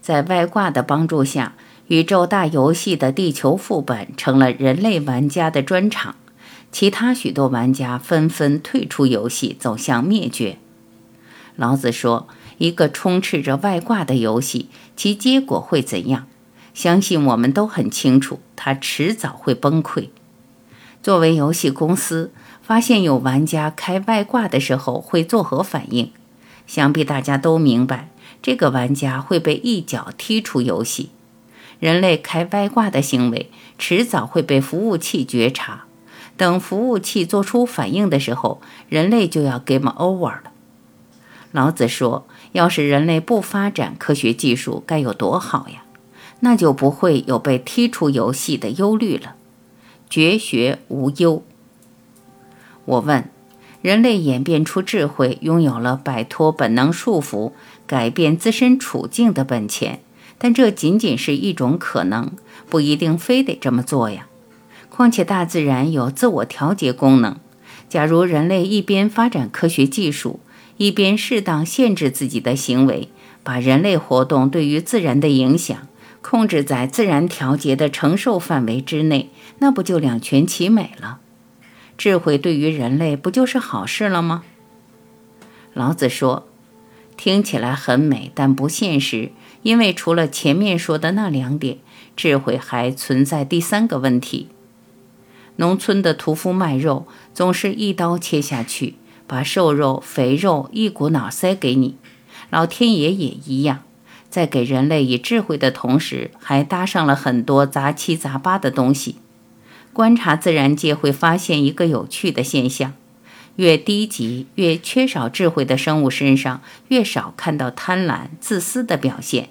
在外挂的帮助下，宇宙大游戏的地球副本成了人类玩家的专场。其他许多玩家纷纷退出游戏，走向灭绝。老子说：“一个充斥着外挂的游戏，其结果会怎样？相信我们都很清楚，它迟早会崩溃。作为游戏公司，发现有玩家开外挂的时候会作何反应？想必大家都明白，这个玩家会被一脚踢出游戏。人类开外挂的行为，迟早会被服务器觉察。”等服务器做出反应的时候，人类就要 game over 了。老子说：“要是人类不发展科学技术，该有多好呀！那就不会有被踢出游戏的忧虑了。绝学无忧。我问：人类演变出智慧，拥有了摆脱本能束缚、改变自身处境的本钱，但这仅仅是一种可能，不一定非得这么做呀。况且大自然有自我调节功能。假如人类一边发展科学技术，一边适当限制自己的行为，把人类活动对于自然的影响控制在自然调节的承受范围之内，那不就两全其美了？智慧对于人类不就是好事了吗？老子说：“听起来很美，但不现实，因为除了前面说的那两点，智慧还存在第三个问题。”农村的屠夫卖肉，总是一刀切下去，把瘦肉、肥肉一股脑塞给你。老天爷也一样，在给人类以智慧的同时，还搭上了很多杂七杂八的东西。观察自然界，会发现一个有趣的现象：越低级、越缺少智慧的生物身上，越少看到贪婪、自私的表现。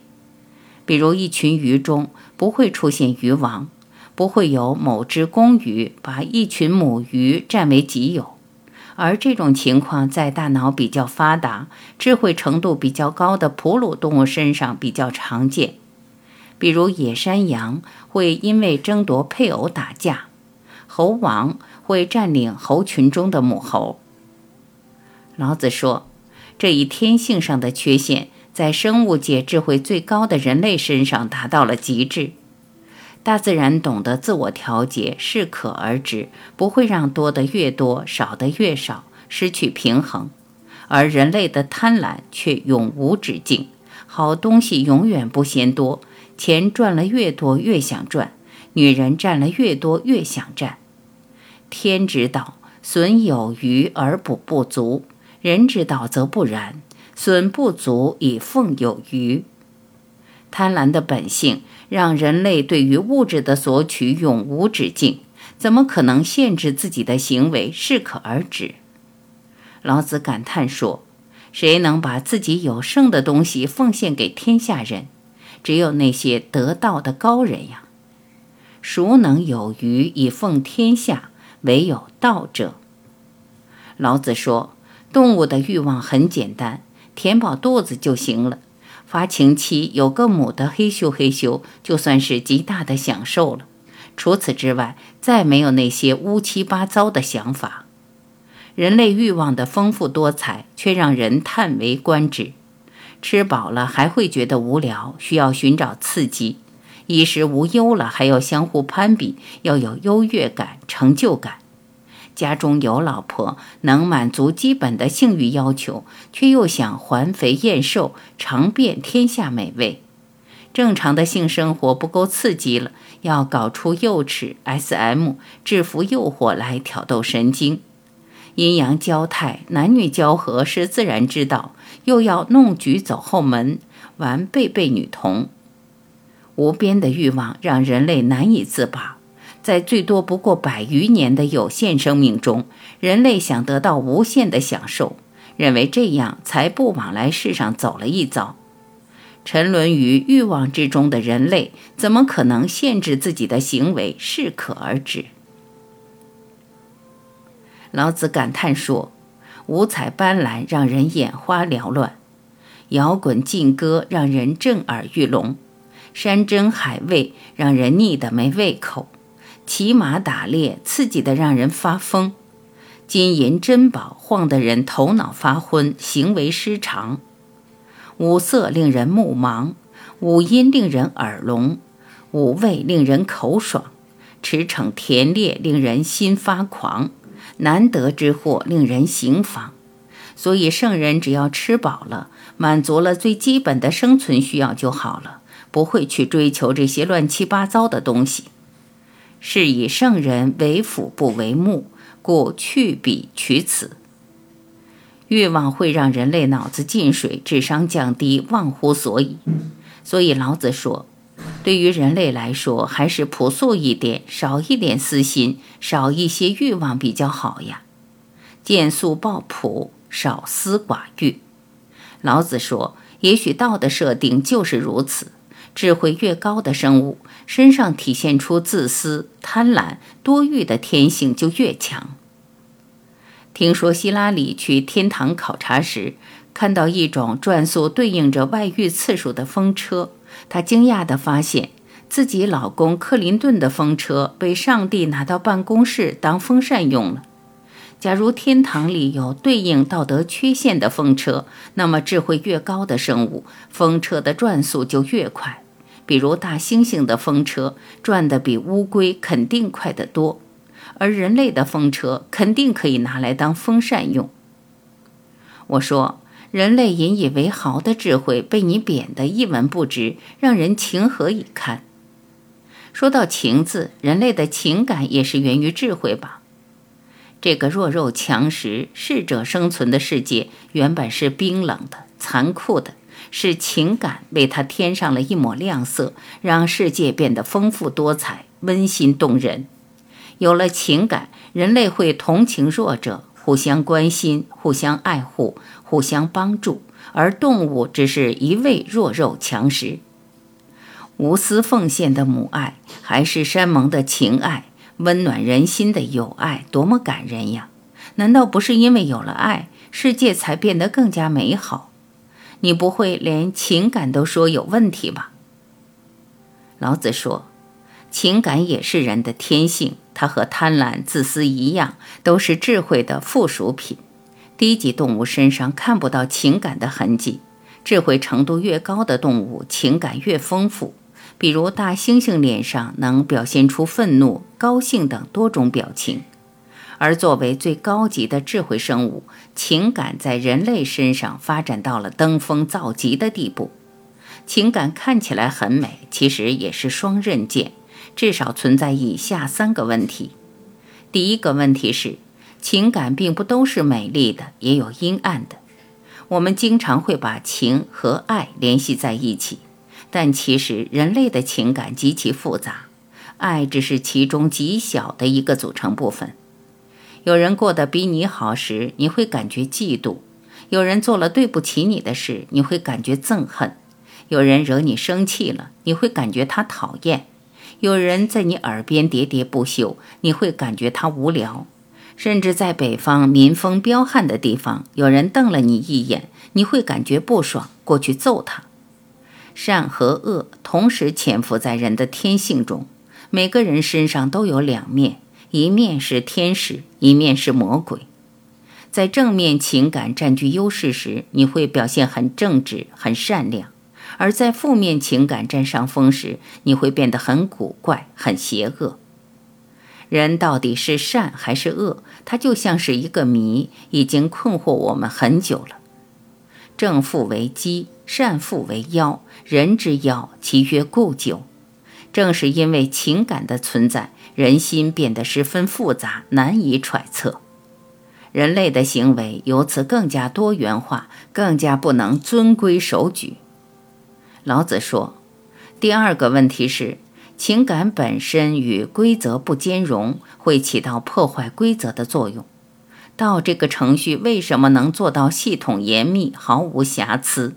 比如，一群鱼中不会出现鱼王。不会有某只公鱼把一群母鱼占为己有，而这种情况在大脑比较发达、智慧程度比较高的哺乳动物身上比较常见。比如野山羊会因为争夺配偶打架，猴王会占领猴群中的母猴。老子说，这一天性上的缺陷，在生物界智慧最高的人类身上达到了极致。大自然懂得自我调节，适可而止，不会让多的越多，少的越少，失去平衡；而人类的贪婪却永无止境，好东西永远不嫌多，钱赚了越多越想赚，女人占了越多越想占。天之道，损有余而补不足；人之道则不然，损不足以奉有余。贪婪的本性让人类对于物质的索取永无止境，怎么可能限制自己的行为，适可而止？老子感叹说：“谁能把自己有剩的东西奉献给天下人？只有那些得道的高人呀！孰能有余以奉天下？唯有道者。”老子说：“动物的欲望很简单，填饱肚子就行了。”发情期有个母的嘿咻嘿咻，就算是极大的享受了。除此之外，再没有那些乌七八糟的想法。人类欲望的丰富多彩，却让人叹为观止。吃饱了还会觉得无聊，需要寻找刺激；衣食无忧了，还要相互攀比，要有优越感、成就感。家中有老婆，能满足基本的性欲要求，却又想环肥燕瘦，尝遍天下美味。正常的性生活不够刺激了，要搞出幼齿、S.M. 制服诱惑来挑逗神经。阴阳交泰，男女交合是自然之道，又要弄局走后门，玩贝贝女童。无边的欲望让人类难以自拔。在最多不过百余年的有限生命中，人类想得到无限的享受，认为这样才不往来世上走了一遭。沉沦于欲望之中的人类，怎么可能限制自己的行为，适可而止？老子感叹说：“五彩斑斓让人眼花缭乱，摇滚劲歌让人震耳欲聋，山珍海味让人腻得没胃口。”骑马打猎，刺激的让人发疯；金银珍宝晃得人头脑发昏，行为失常；五色令人目盲，五音令人耳聋，五味令人口爽，驰骋田猎令人心发狂，难得之货令人行妨。所以，圣人只要吃饱了，满足了最基本的生存需要就好了，不会去追求这些乱七八糟的东西。是以圣人为辅不为目，故去彼取此。欲望会让人类脑子进水，智商降低，忘乎所以。所以老子说，对于人类来说，还是朴素一点，少一点私心，少一些欲望比较好呀。见素抱朴，少思寡欲。老子说，也许道的设定就是如此。智慧越高的生物，身上体现出自私、贪婪、多欲的天性就越强。听说希拉里去天堂考察时，看到一种转速对应着外遇次数的风车，她惊讶地发现自己老公克林顿的风车被上帝拿到办公室当风扇用了。假如天堂里有对应道德缺陷的风车，那么智慧越高的生物，风车的转速就越快。比如大猩猩的风车转得比乌龟肯定快得多，而人类的风车肯定可以拿来当风扇用。我说，人类引以为豪的智慧被你贬得一文不值，让人情何以堪？说到情字，人类的情感也是源于智慧吧？这个弱肉强食、适者生存的世界，原本是冰冷的、残酷的，是情感为它添上了一抹亮色，让世界变得丰富多彩、温馨动人。有了情感，人类会同情弱者，互相关心、互相爱护、互相帮助，而动物只是一味弱肉强食。无私奉献的母爱，还是山盟的情爱？温暖人心的友爱多么感人呀！难道不是因为有了爱，世界才变得更加美好？你不会连情感都说有问题吧？老子说，情感也是人的天性，它和贪婪、自私一样，都是智慧的附属品。低级动物身上看不到情感的痕迹，智慧程度越高的动物，情感越丰富。比如大猩猩脸上能表现出愤怒、高兴等多种表情，而作为最高级的智慧生物，情感在人类身上发展到了登峰造极的地步。情感看起来很美，其实也是双刃剑，至少存在以下三个问题。第一个问题是，情感并不都是美丽的，也有阴暗的。我们经常会把情和爱联系在一起。但其实，人类的情感极其复杂，爱只是其中极小的一个组成部分。有人过得比你好时，你会感觉嫉妒；有人做了对不起你的事，你会感觉憎恨；有人惹你生气了，你会感觉他讨厌；有人在你耳边喋喋不休，你会感觉他无聊。甚至在北方民风彪悍的地方，有人瞪了你一眼，你会感觉不爽，过去揍他。善和恶同时潜伏在人的天性中，每个人身上都有两面，一面是天使，一面是魔鬼。在正面情感占据优势时，你会表现很正直、很善良；而在负面情感占上风时，你会变得很古怪、很邪恶。人到底是善还是恶？它就像是一个谜，已经困惑我们很久了。正负为基，善负为妖。人之妖，其曰固久。正是因为情感的存在，人心变得十分复杂，难以揣测。人类的行为由此更加多元化，更加不能遵规守矩。老子说，第二个问题是，情感本身与规则不兼容，会起到破坏规则的作用。道这个程序为什么能做到系统严密、毫无瑕疵？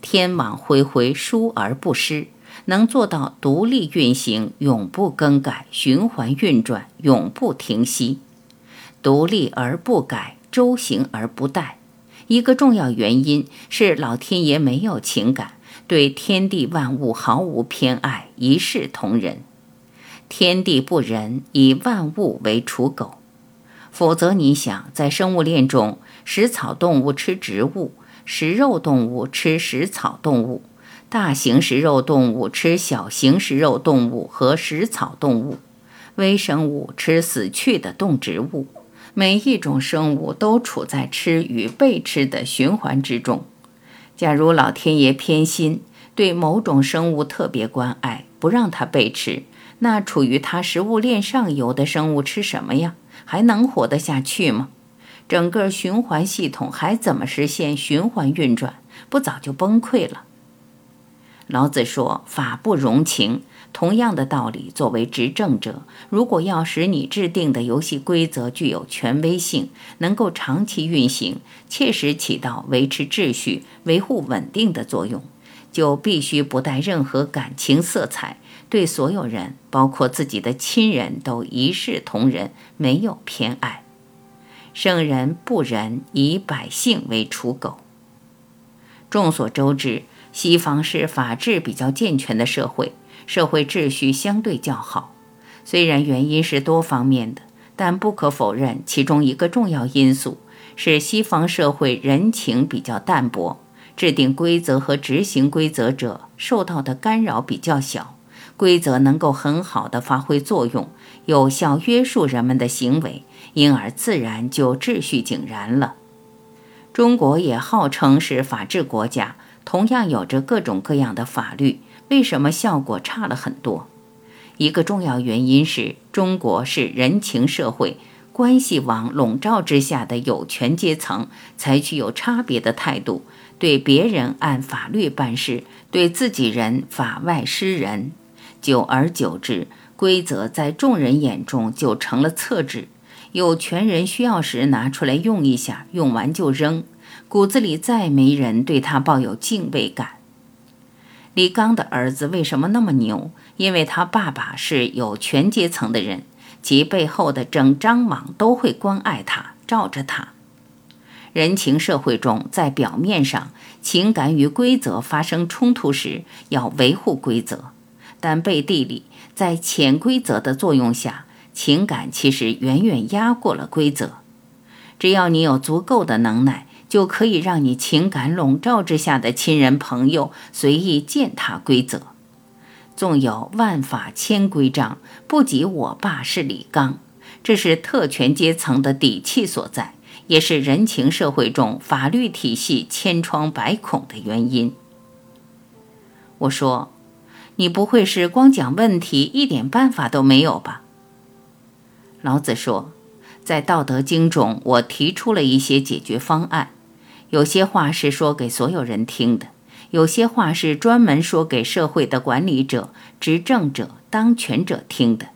天网恢恢，疏而不失，能做到独立运行、永不更改、循环运转、永不停息。独立而不改，周行而不殆。一个重要原因是老天爷没有情感，对天地万物毫无偏爱，一视同仁。天地不仁，以万物为刍狗。否则，你想，在生物链中，食草动物吃植物，食肉动物吃食草动物，大型食肉动物吃小型食肉动物和食草动物，微生物吃死去的动植物。每一种生物都处在吃与被吃的循环之中。假如老天爷偏心，对某种生物特别关爱，不让它被吃，那处于它食物链上游的生物吃什么呀？还能活得下去吗？整个循环系统还怎么实现循环运转？不早就崩溃了？老子说：“法不容情。”同样的道理，作为执政者，如果要使你制定的游戏规则具有权威性，能够长期运行，切实起到维持秩序、维护稳定的作用，就必须不带任何感情色彩，对所有人，包括自己的亲人都一视同仁，没有偏爱。圣人不仁，以百姓为刍狗。众所周知，西方是法治比较健全的社会，社会秩序相对较好。虽然原因是多方面的，但不可否认，其中一个重要因素是西方社会人情比较淡薄，制定规则和执行规则者受到的干扰比较小，规则能够很好的发挥作用，有效约束人们的行为，因而自然就秩序井然了。中国也号称是法治国家，同样有着各种各样的法律，为什么效果差了很多？一个重要原因是中国是人情社会，关系网笼罩之下的有权阶层采取有差别的态度，对别人按法律办事，对自己人法外施人，久而久之，规则在众人眼中就成了厕纸。有权人需要时拿出来用一下，用完就扔，骨子里再没人对他抱有敬畏感。李刚的儿子为什么那么牛？因为他爸爸是有权阶层的人，其背后的整张网都会关爱他，罩着他。人情社会中，在表面上，情感与规则发生冲突时要维护规则，但背地里，在潜规则的作用下。情感其实远远压过了规则，只要你有足够的能耐，就可以让你情感笼罩之下的亲人朋友随意践踏规则。纵有万法千规章，不及我爸是李刚，这是特权阶层的底气所在，也是人情社会中法律体系千疮百孔的原因。我说，你不会是光讲问题，一点办法都没有吧？老子说，在《道德经》中，我提出了一些解决方案。有些话是说给所有人听的，有些话是专门说给社会的管理者、执政者、当权者听的。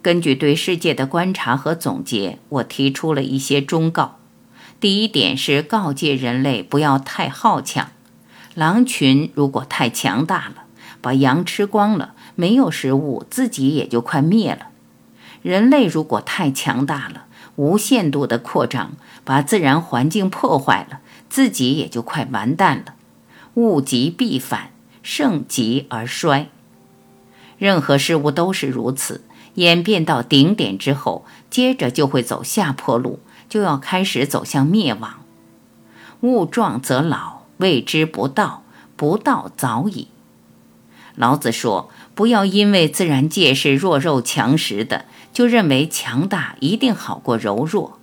根据对世界的观察和总结，我提出了一些忠告。第一点是告诫人类不要太好强。狼群如果太强大了，把羊吃光了，没有食物，自己也就快灭了。人类如果太强大了，无限度的扩张，把自然环境破坏了，自己也就快完蛋了。物极必反，盛极而衰。任何事物都是如此，演变到顶点之后，接着就会走下坡路，就要开始走向灭亡。物壮则老，谓之不道，不道早已。老子说：“不要因为自然界是弱肉强食的。”就认为强大一定好过柔弱。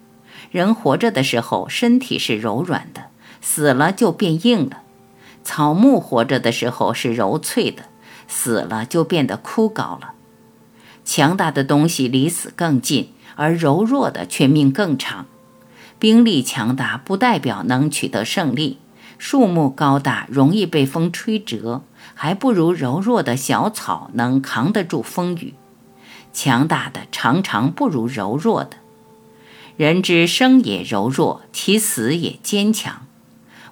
人活着的时候，身体是柔软的，死了就变硬了；草木活着的时候是柔脆的，死了就变得枯槁了。强大的东西离死更近，而柔弱的却命更长。兵力强大不代表能取得胜利，树木高大容易被风吹折，还不如柔弱的小草能扛得住风雨。强大的常常不如柔弱的。人之生也柔弱，其死也坚强。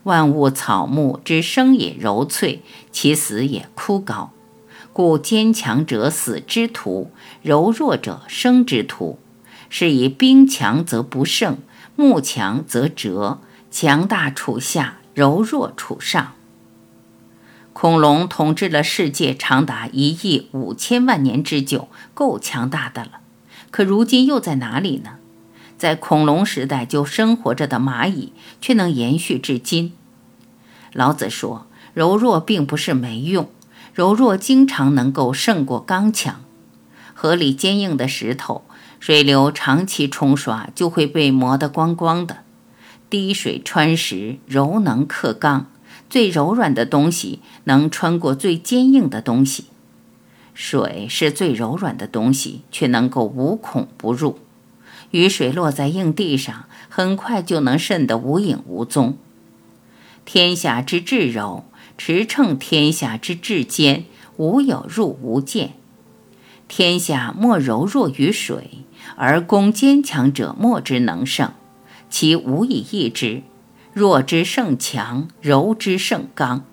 万物草木之生也柔脆，其死也枯槁。故坚强者死之徒，柔弱者生之徒。是以兵强则不胜，木强则折。强大处下，柔弱处上。恐龙统治了世界长达一亿五千万年之久，够强大的了。可如今又在哪里呢？在恐龙时代就生活着的蚂蚁，却能延续至今。老子说：“柔弱并不是没用，柔弱经常能够胜过刚强。河里坚硬的石头，水流长期冲刷就会被磨得光光的。滴水穿石，柔能克刚。”最柔软的东西能穿过最坚硬的东西，水是最柔软的东西，却能够无孔不入。雨水落在硬地上，很快就能渗得无影无踪。天下之至柔，驰骋天下之至坚，无有入无见。天下莫柔弱于水，而攻坚强者莫之能胜，其无以易之。弱之胜强，柔之胜刚。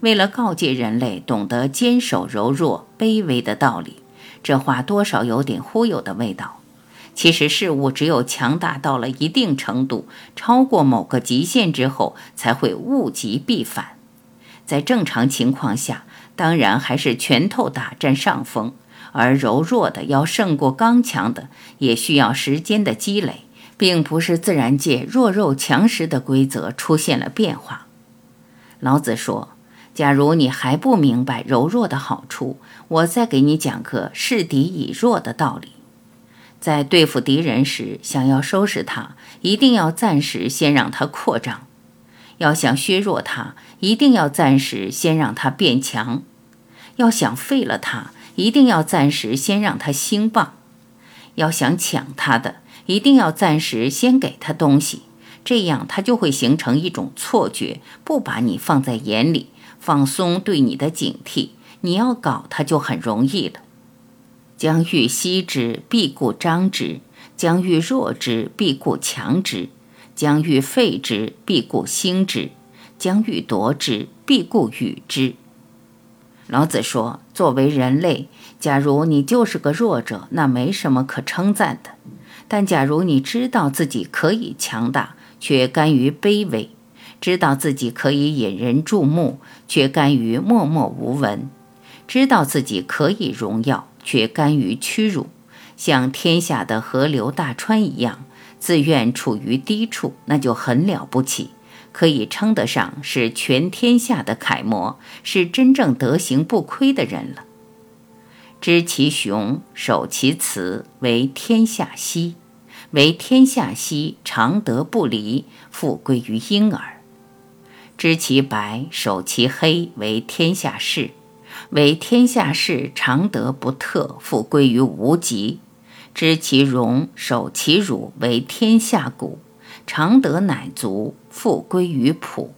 为了告诫人类懂得坚守柔弱、卑微的道理，这话多少有点忽悠的味道。其实事物只有强大到了一定程度，超过某个极限之后，才会物极必反。在正常情况下，当然还是拳头大占上风，而柔弱的要胜过刚强的，也需要时间的积累，并不是自然界弱肉强食的规则出现了变化。老子说：“假如你还不明白柔弱的好处，我再给你讲个示敌以弱的道理。”在对付敌人时，想要收拾他，一定要暂时先让他扩张；要想削弱他，一定要暂时先让他变强；要想废了他，一定要暂时先让他兴旺；要想抢他的，一定要暂时先给他东西。这样他就会形成一种错觉，不把你放在眼里，放松对你的警惕。你要搞他就很容易了。将欲息之，必固张之；将欲弱之，必固强之；将欲废之，必固兴之；将欲夺之，必固与之。老子说：作为人类，假如你就是个弱者，那没什么可称赞的；但假如你知道自己可以强大，却甘于卑微；知道自己可以引人注目，却甘于默默无闻；知道自己可以荣耀。却甘于屈辱，像天下的河流大川一样，自愿处于低处，那就很了不起，可以称得上是全天下的楷模，是真正德行不亏的人了。知其雄，守其雌，为天下溪；为天下溪，常德不离，复归于婴儿。知其白，守其黑，为天下事。为天下事，常德不特，复归于无极；知其荣，守其辱，为天下谷，常德乃足，复归于朴。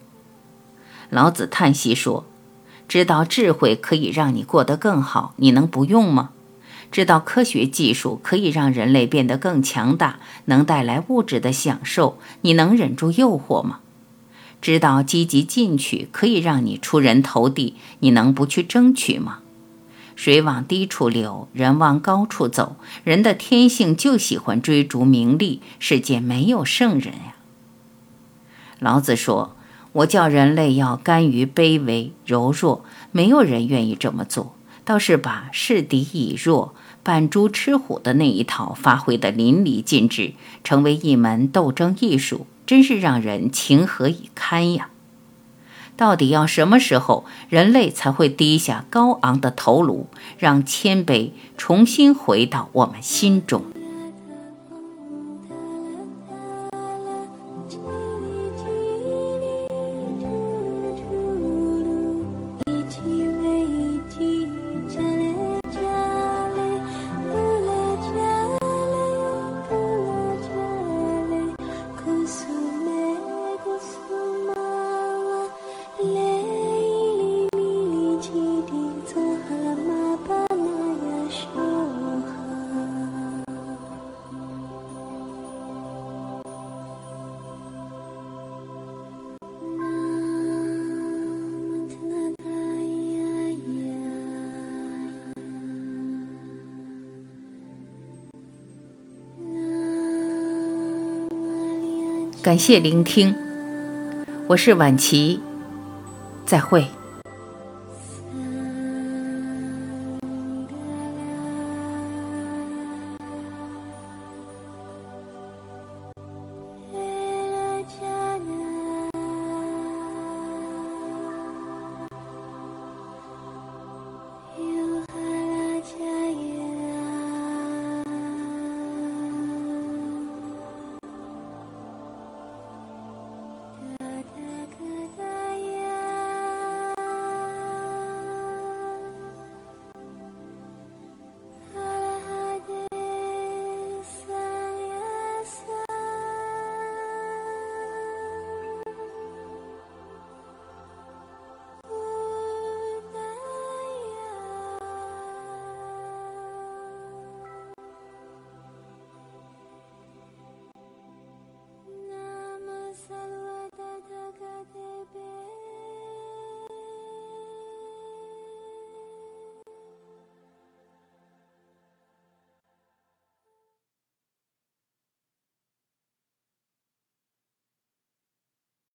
老子叹息说：“知道智慧可以让你过得更好，你能不用吗？知道科学技术可以让人类变得更强大，能带来物质的享受，你能忍住诱惑吗？”知道积极进取可以让你出人头地，你能不去争取吗？水往低处流，人往高处走。人的天性就喜欢追逐名利，世界没有圣人呀。老子说：“我叫人类要甘于卑微柔弱，没有人愿意这么做，倒是把示敌以弱、扮猪吃虎的那一套发挥得淋漓尽致，成为一门斗争艺术。”真是让人情何以堪呀！到底要什么时候，人类才会低下高昂的头颅，让谦卑重新回到我们心中？感谢聆听，我是晚琪，再会。